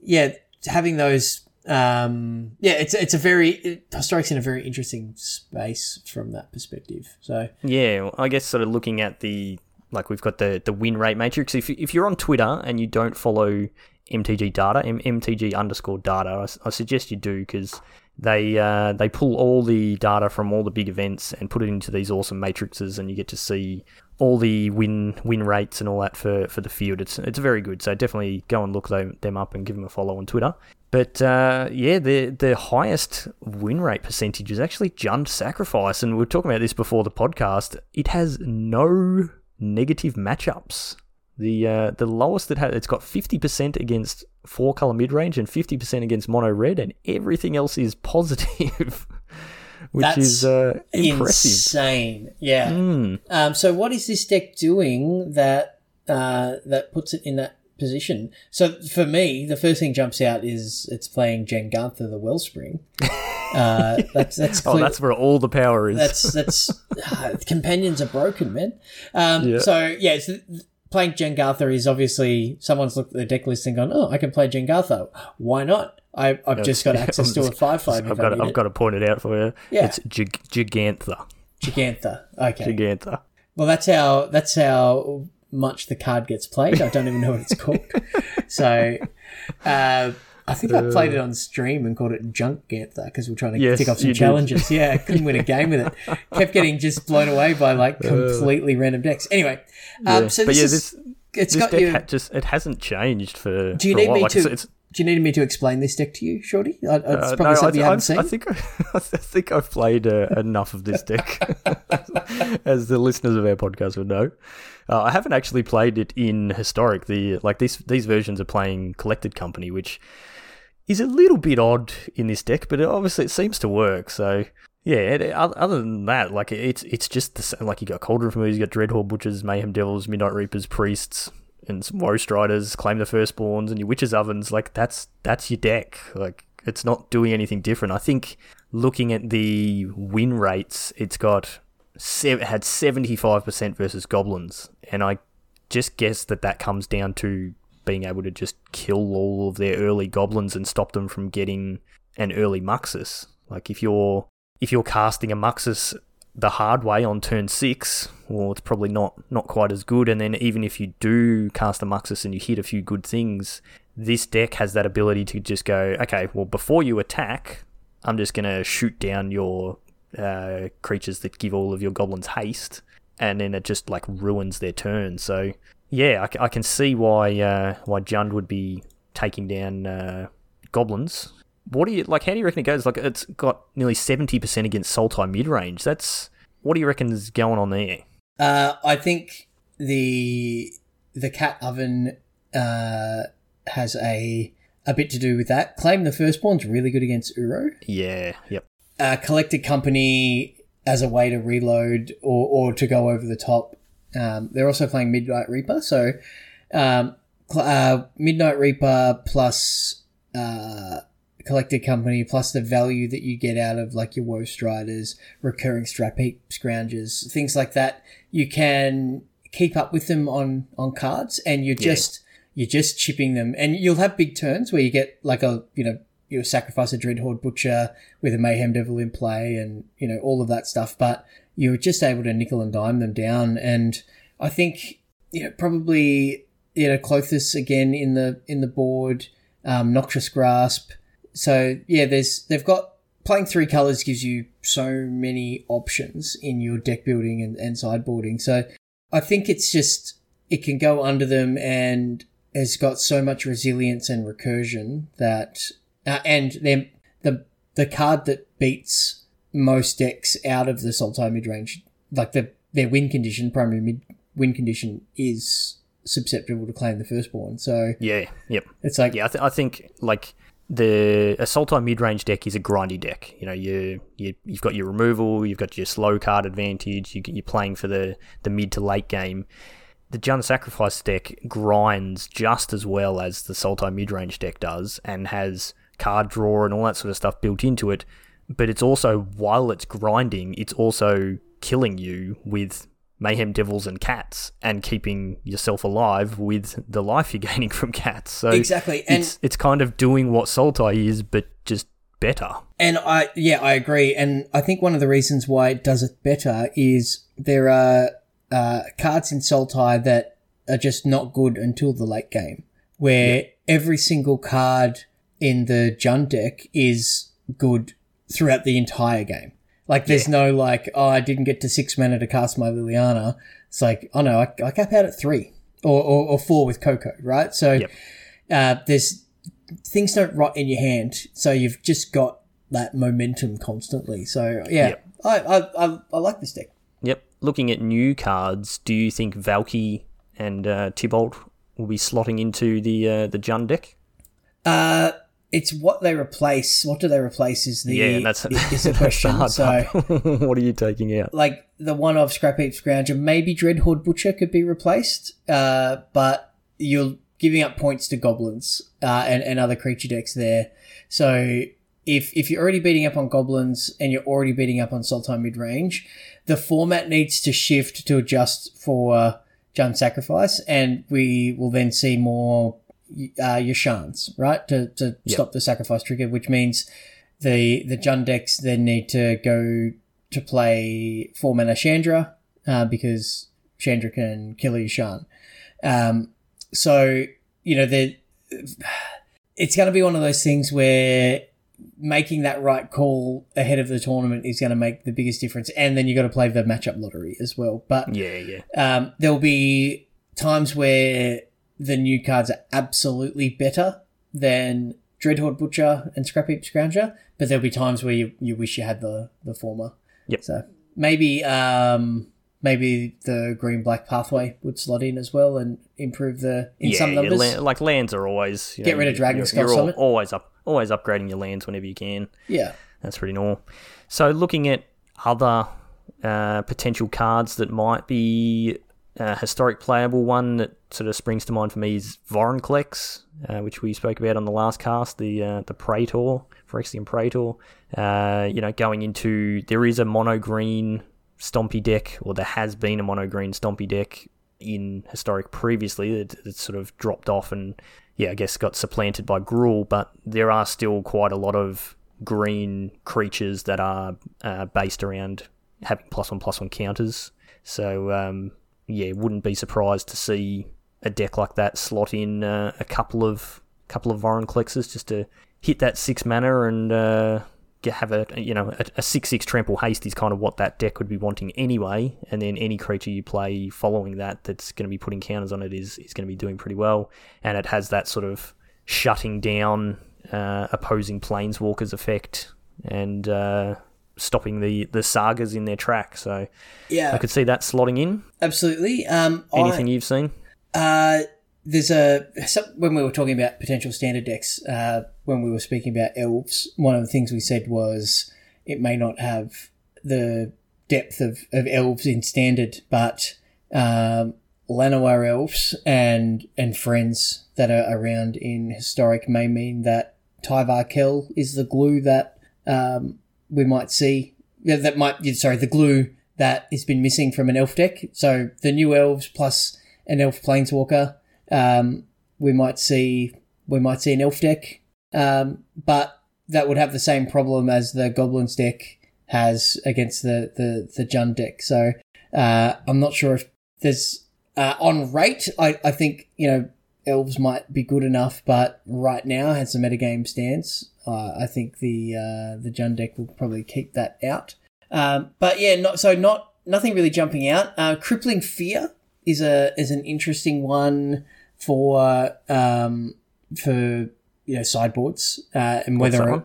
yeah, having those um yeah, it's it's a very it, historic's in a very interesting space from that perspective. So yeah. well, I guess sort of looking at the like we've got the the win rate matrix. If if you're on Twitter and you don't follow MTG data, M- MTG underscore data, I suggest you do because they uh, they pull all the data from all the big events and put it into these awesome matrices, and you get to see all the win win rates and all that for, for the field. It's it's very good. So definitely go and look them, up and give them a follow on Twitter. But uh, yeah, the the highest win rate percentage is actually Jund Sacrifice, and we were talking about this before the podcast. It has no negative matchups. The uh, the lowest it has, it's got fifty percent against four color mid range and fifty percent against mono red, and everything else is positive, which That's is uh, impressive. insane. Yeah. Mm. Um, so what is this deck doing that uh, that puts it in that position? So for me, the first thing jumps out is it's playing Jengantha the Wellspring. Uh, that's that's Oh, that's where all the power is. that's that's uh, companions are broken, man. Um, Yeah. So yeah, it's, playing Jengartha is obviously someone's looked at the deck list and gone, "Oh, I can play Jengartha. Why not? I, I've just got access to a five five. I've got to, I've got to point it out for you. Yeah. It's Gig- Gigantha. Gigantha. Okay. Gigantha. Well, that's how that's how much the card gets played. I don't even know what it's called. so, uh, I think I played it on stream and called it Junk Gantha because we're trying to Yes, tick off some you did. challenges. Yeah, I couldn't win a game with it. Kept getting just blown away by like Uh. completely random decks. Anyway, um, Yeah. so but this is, it's this got deck you, ha- just it hasn't changed for. Do you for a need while. me Like, to? it's- it's- do you need me to explain this deck to you, Shorty? I, it's uh, probably no, something I, you haven't I, seen. I think I, I think I've played uh, enough of this deck, as the listeners of our podcast would know. Uh, I haven't actually played it in historic. The like these these versions are playing collected company, which is a little bit odd in this deck, but it, obviously it seems to work. So yeah, it, uh, other than that, like it's it's just the same. Like you got Cauldron Familiars, you got Dreadhorde Butchers, Mayhem Devils, Midnight Reapers, Priests, and some Woe Striders, Claim the Firstborns, and your Witches Ovens. Like that's that's your deck. Like it's not doing anything different. I think looking at the win rates, it's got it had seventy five percent versus goblins, and I just guess that that comes down to being able to just kill all of their early goblins and stop them from getting an early Muxus. Like if you're if you're casting a Muxus the hard way on turn six, well, it's probably not not quite as good. And then even if you do cast a Muxus and you hit a few good things, this deck has that ability to just go, okay, well, before you attack, I'm just gonna shoot down your uh, creatures that give all of your goblins haste, and then it just like ruins their turn. So yeah, I, I can see why uh, why Jund would be taking down uh, goblins what do you like? How do you reckon it goes? Like it's got nearly seventy percent against Sultai mid range. That's what do you reckon is going on there? Uh, I think the the cat oven uh, has a a bit to do with that. Claim the firstborn's really good against Uro. Yeah. Yep. Uh, collected company as a way to reload or, or to go over the top. Um, they're also playing Midnight Reaper, so um, uh, Midnight Reaper plus uh, collected company plus the value that you get out of like your woe striders, recurring scrap heap scroungers, things like that. You can keep up with them on on cards, and you're yeah. just you're just chipping them, and you'll have big turns where you get like a you know you sacrifice a dreadhorde butcher with a mayhem devil in play, and you know all of that stuff, but you're just able to nickel and dime them down, and I think you know probably you know Klothys again in the in the board, um, Noxious Grasp so yeah, there's they've got playing three colors gives you so many options in your deck building and, and sideboarding. So I think it's just it can go under them and has got so much resilience and recursion that uh, and then the the card that beats most decks out of the Sultai mid range, like the their win condition, primary mid win condition is susceptible to claim the firstborn. So yeah, yep. It's like yeah, I, th- I think like the Sultai mid range deck is a grindy deck. You know, you, you you've got your removal, you've got your slow card advantage. You, you're playing for the the mid to late game. The Jund Sacrifice deck grinds just as well as the Sultai mid range deck does, and has card draw and all that sort of stuff built into it. But it's also while it's grinding, it's also killing you with mayhem devils and cats and keeping yourself alive with the life you're gaining from cats. So exactly, and it's, it's kind of doing what Sultai is, but just better. And I yeah I agree, and I think one of the reasons why it does it better is there are uh, cards in Sultai that are just not good until the late game, where yep. every single card in the Jund deck is good throughout the entire game. Like there's yeah. no like, oh, I didn't get to six mana to cast my Liliana. It's like, oh no, I, I cap out at three or, or, or four with Coco, right? So yep. uh, there's things don't rot in your hand, so you've just got that momentum constantly. So yeah, yep. I, I, I, I like this deck. Yep. Looking at new cards, do you think Valki and uh, will be slotting into the uh, the Jund deck? Uh, it's what they replace. What do they replace? Is the yeah, that's is the question. So, what are you taking out? Like the one of Scrap Heap Scrounger, maybe Dreadhorde Butcher could be replaced, uh, but you're giving up points to goblins uh, and and other creature decks there. So if if you're already beating up on goblins and you're already beating up on Sultai mid range, the format needs to shift to adjust for Jund Sacrifice, and we will then see more uh, Yasharns, right? To, to yep. stop the sacrifice trigger, which means the the Jund decks then need to go to play four mana Chandra uh, because Chandra can kill a Yasharn. Um, so you know the it's going to be one of those things where making that right call ahead of the tournament is going to make the biggest difference, and then you got to play the matchup lottery as well. But yeah, yeah, um, there'll be times where the new cards are absolutely better than Dreadhorde Butcher and Scrap Heap Scrounger, but there'll be times where you, you wish you had the, the former. Yep. So maybe um, maybe the green black pathway would slot in as well and improve the in yeah, some numbers. Yeah, like lands are always get know, rid of Dragonskull Summit. always up, always upgrading your lands whenever you can. Yeah, that's pretty normal. So looking at other uh, potential cards that might be uh, historic playable one that sort of springs to mind for me is Vorinclex, uh, which we spoke about on the last cast, the uh, the Praetor, Phyrexian Praetor. Uh, you know, going into there is a mono green Stompy deck, or there has been a mono green Stompy deck in historic previously that, that sort of dropped off and yeah, I guess got supplanted by Gruul, but there are still quite a lot of green creatures that are uh, based around having plus one plus one counters. So um, yeah, wouldn't be surprised to see a deck like that slot in uh, a couple of couple of Vorinclexes just to hit that six mana and uh, have a you know a, a six six trample haste is kind of what that deck would be wanting anyway. And then any creature you play following that that's going to be putting counters on it is is going to be doing pretty well. And it has that sort of shutting down uh, opposing planeswalkers effect and uh, stopping the the sagas in their track. So Yeah, I could see that slotting in. absolutely. Um, Anything I, you've seen? Uh, there's a some, when we were talking about potential standard decks. Uh, when we were speaking about elves, one of the things we said was it may not have the depth of, of elves in standard, but um, Llanowar elves and and friends that are around in historic may mean that Tyvar Kell is the glue that um, we might see. Yeah, that might sorry the glue that has been missing from an elf deck. So the new elves plus an elf planeswalker. Um, we might see we might see an elf deck, um, but that would have the same problem as the goblins deck has against the the the Jund deck. So uh, I'm not sure if there's uh, on rate. I I think you know elves might be good enough, but right now as the metagame stands, uh, I think the uh, the Jund deck will probably keep that out. Um, but yeah, not so not nothing really jumping out. Uh, Crippling Fear is a is an interesting one for um, for you know sideboards uh, and whether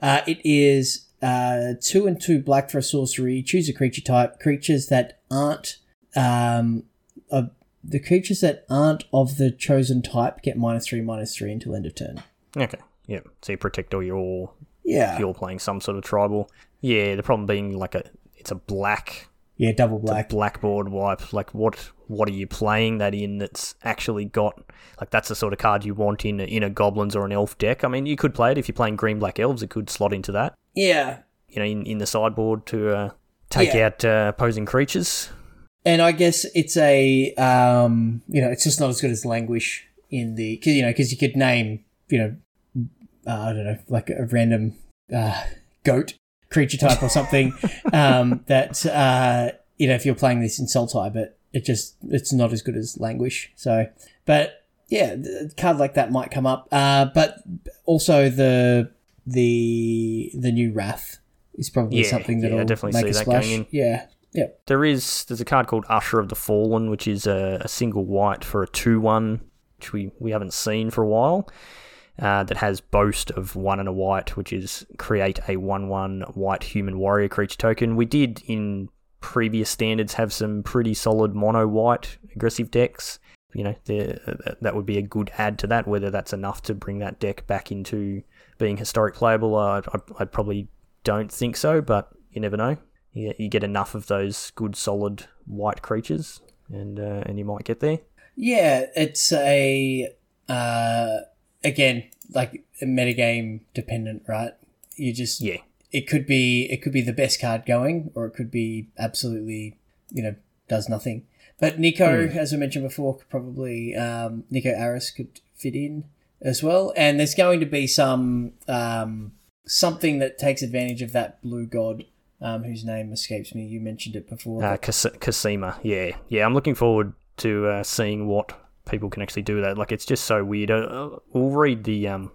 uh, it is uh, two and two black for a sorcery. Choose a creature type. Creatures that aren't um, of the creatures that aren't of the chosen type get minus three minus three until end of turn. Okay. Yeah. So you protect all your Yeah, if you're playing some sort of tribal. Yeah, the problem being like a it's a black yeah, double black. blackboard wipe. Like what what are you playing that in that's actually got like that's the sort of card you want in a, in a goblins or an elf deck. I mean, you could play it if you're playing green black elves. It could slot into that. Yeah, You know, in, in the sideboard to uh, take Yeah. out uh, opposing creatures. And I guess it's a um, you know it's just not as good as languish in the cause, you know because you could name you know uh, I don't know like a random uh, goat creature type or something um, that uh, you know if you're playing this in Sultai, but it just it's not as good as languish. So, but yeah, card like that might come up. Uh, but also the the the new Wrath is probably Yeah, something that'll definitely make see a that going splash. in. Yeah, yeah. There is there's a card called Usher of the Fallen, which is a, a single white for a two one, which we, we haven't seen for a while. Uh, that has boast of one and a white, which is create a one one white human warrior creature token. We did in previous standards have some pretty solid mono white aggressive decks. You know, uh, that would be a good add to that. Whether that's enough to bring that deck back into being historic playable, I, I, I probably don't think so, but you never know. You, you get enough of those good, solid white creatures, and uh, and you might get there. Yeah, it's a uh, again like a metagame dependent, right? You just Yeah, it could be it could be the best card going, or it could be absolutely you know does nothing. But Niko, as I mentioned before, could probably um, Niko Aris could fit in as well, and there's going to be some um, something that takes advantage of that blue god. Um, whose name escapes me. You mentioned it before. uh, Kas- Cosima. Yeah, yeah. I'm looking forward to uh, seeing what people can actually do with that. Like, it's just so weird. Uh, we'll read the um,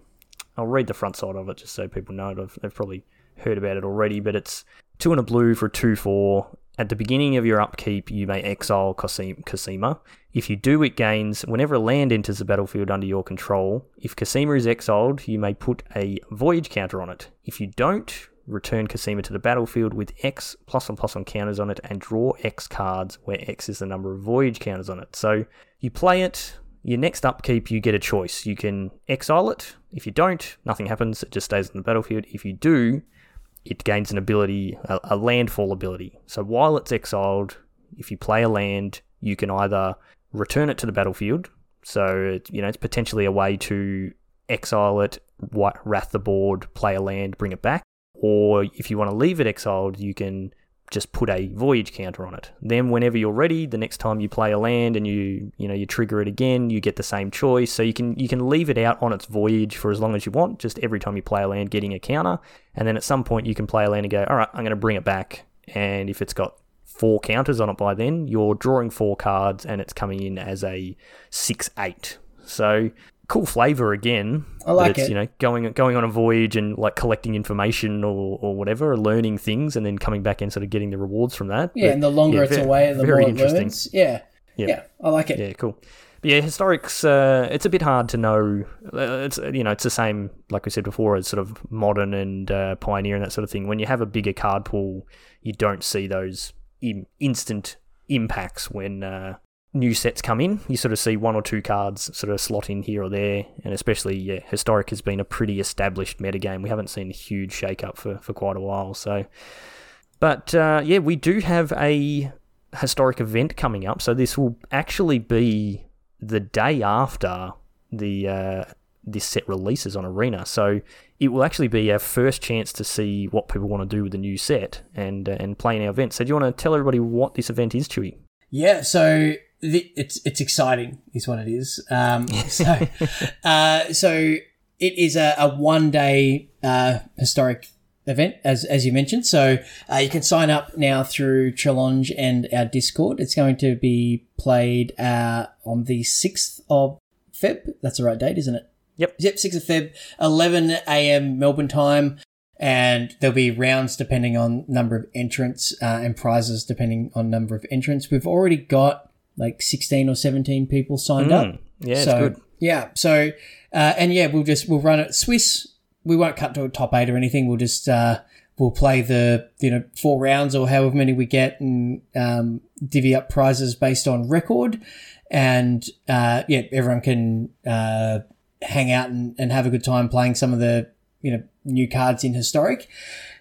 I'll read the front side of it just so people know. I've, they've probably heard about it already, but it's two and a blue for a two four. At the beginning of your upkeep, you may exile Kasim- Cosima. If you do, it gains whenever a land enters the battlefield under your control. If Cosima is exiled, you may put a voyage counter on it. If you don't, return Cosima to the battlefield with X plus one plus one counters on it and draw X cards where X is the number of voyage counters on it. So you play it, your next upkeep, you get a choice. You can exile it. If you don't, nothing happens, it just stays on the battlefield. If you do, it gains an ability, a, a landfall ability. So while it's exiled, if you play a land, you can either return it to the battlefield. So, you know, it's potentially a way to exile it, wrath the board, play a land, bring it back. Or if you want to leave it exiled, you can just put a voyage counter on it. Then whenever you're ready, the next time you play a land and you you know you trigger it again, you get the same choice. So you can you can leave it out on its voyage for as long as you want, just every time you play a land getting a counter. And then at some point you can play a land and go, "All right, I'm going to bring it back." And if it's got four counters on it by then, you're drawing four cards and it's coming in as a 6-8. So cool flavor again. I like it's, it. You know, going going on a voyage and like collecting information or, or whatever, learning things, and then coming back and sort of getting the rewards from that. Yeah, But, and the longer yeah, it's very- away, the more it interesting. learns. Yeah. Yeah. yeah, I like it. Yeah, cool. But yeah, historics. Uh, it's a bit hard to know. Uh, It's you know, it's the same like we said before as sort of modern and uh, pioneer and that sort of thing. When you have a bigger card pool, you don't see those Im- instant impacts when uh, new sets come in. You sort of see one or two cards sort of slot in here or there, and especially yeah, historic has been a pretty established metagame. We haven't seen a huge shake up for for quite a while. So, but uh, yeah, we do have a historic event coming up. So this will actually be the day after the uh, this set releases on Arena. So it will actually be our first chance to see what people want to do with the new set and uh, and play in our event. So do you want to tell everybody what this event is, Chewy? Yeah, so the, it's it's exciting, is what it is. Um, so, uh, so it is a, a one day uh, historic event, as as you mentioned. So uh, you can sign up now through Challonge and our Discord. It's going to be played uh, on the sixth of Feb. That's the right date, isn't it? Yep. Yep, sixth of Feb, eleven a.m. Melbourne time and there'll be rounds depending on number of entrants uh, and prizes depending on number of entrants. We've already got like 16 or 17 people signed up. Mm, yeah, it's so, good. Yeah. So, uh, and yeah, we'll just, we'll run it Swiss. We won't cut to a top eight or anything. We'll just, uh, we'll play the, you know, four rounds or however many we get and, um, divvy up prizes based on record. And, uh, yeah, everyone can, uh, hang out and, and have a good time playing some of the, you know, new cards in historic.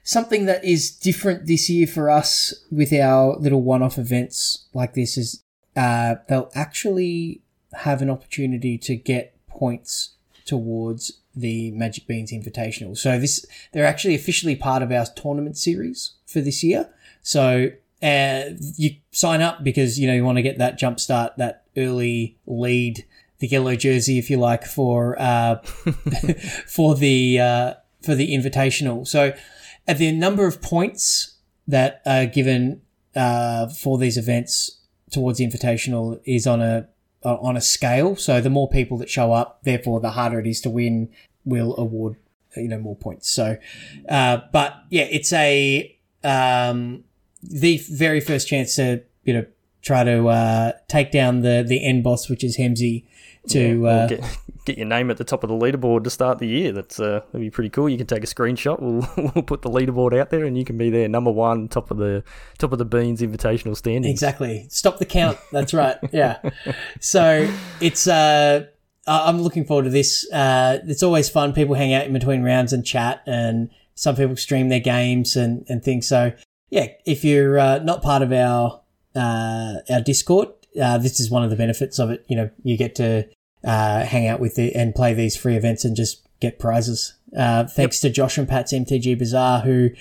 Something that is different this year for us with our little one-off events like this is uh, they'll actually have an opportunity to get points towards the Magic Beans Invitational. So this they're actually officially part of our tournament series for this year. So uh, you sign up because you know you want to get that jump start, that early lead, the yellow jersey, if you like, for uh, for the uh, for the invitational. So, at the number of points that are given uh, for these events towards the invitational is on a uh, on a scale. So, the more people that show up, therefore, the harder it is to win. Will award you know more points. So, uh, but yeah, it's a um, the very first chance to you know try to uh, take down the the end boss, which is Hemsey. To Or uh, get, get your name at the top of the leaderboard to start the year. That's uh, that'd be pretty cool. You can take a screenshot. We'll we'll put the leaderboard out there, and you can be there, number one, top of the top of the beans invitational standings. Exactly. Stop the count. That's right. Yeah. So it's uh I'm looking forward to this. Uh it's always fun. People hang out in between rounds and chat and some people stream their games and, and things. So yeah, if you're uh, not part of our uh our Discord, uh this is one of the benefits of it. You know, you get to uh hang out with it and play these free events and just get prizes. Uh thanks to Josh and Pat's MTG Bazaar who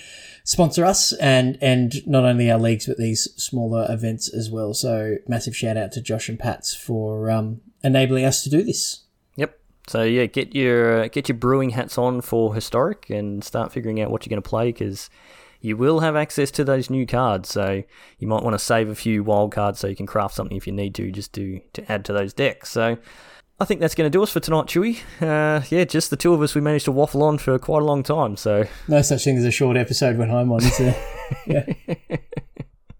sponsor us and and not only our leagues but these smaller events as well. So massive shout out to Josh and Pats for um, enabling us to do this. Yep. So yeah, get your get your brewing hats on for historic and start figuring out what you're going to play because you will have access to those new cards. So you might want to save a few wild cards so you can craft something if you need to, just to to add to those decks. So. I think that's going to do us for tonight, Chewy. Uh, yeah, just the two of us. We managed to waffle on for quite a long time. So No such thing as a short episode when I'm on. Is there?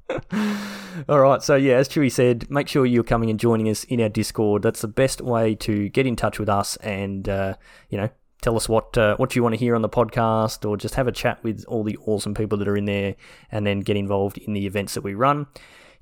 All right, so yeah, as Chewy said, make sure you're coming and joining us in our Discord. That's the best way to get in touch with us and uh, you know tell us what uh, what you want to hear on the podcast, or just have a chat with all the awesome people that are in there, and then get involved in the events that we run.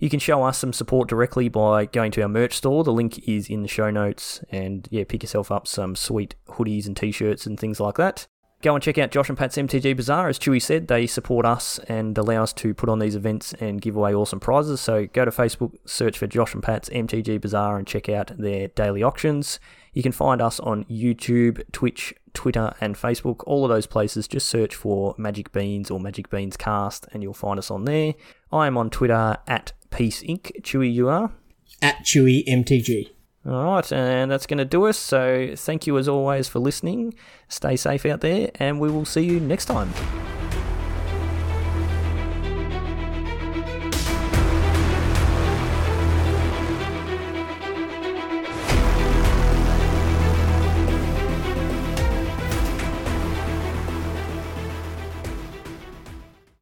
You can show us some support directly by going to our merch store. The link is in the show notes, and yeah, pick yourself up some sweet hoodies and t-shirts and things like that. Go and check out Josh and Pat's MTG Bazaar. As Chewy said, they support us and allow us to put on these events and give away awesome prizes. So go to Facebook, search for Josh and Pat's MTG Bazaar, and check out their daily auctions. You can find us on YouTube, Twitch, Twitter, and Facebook. All of those places, just search for Magic Beans or Magic Beans Cast, and you'll find us on there. I am on Twitter at Peace Inc. Chewy, you are? At Chewy MTG. All right, and that's going to do us. So thank you as always for listening. Stay safe out there, and we will see you next time.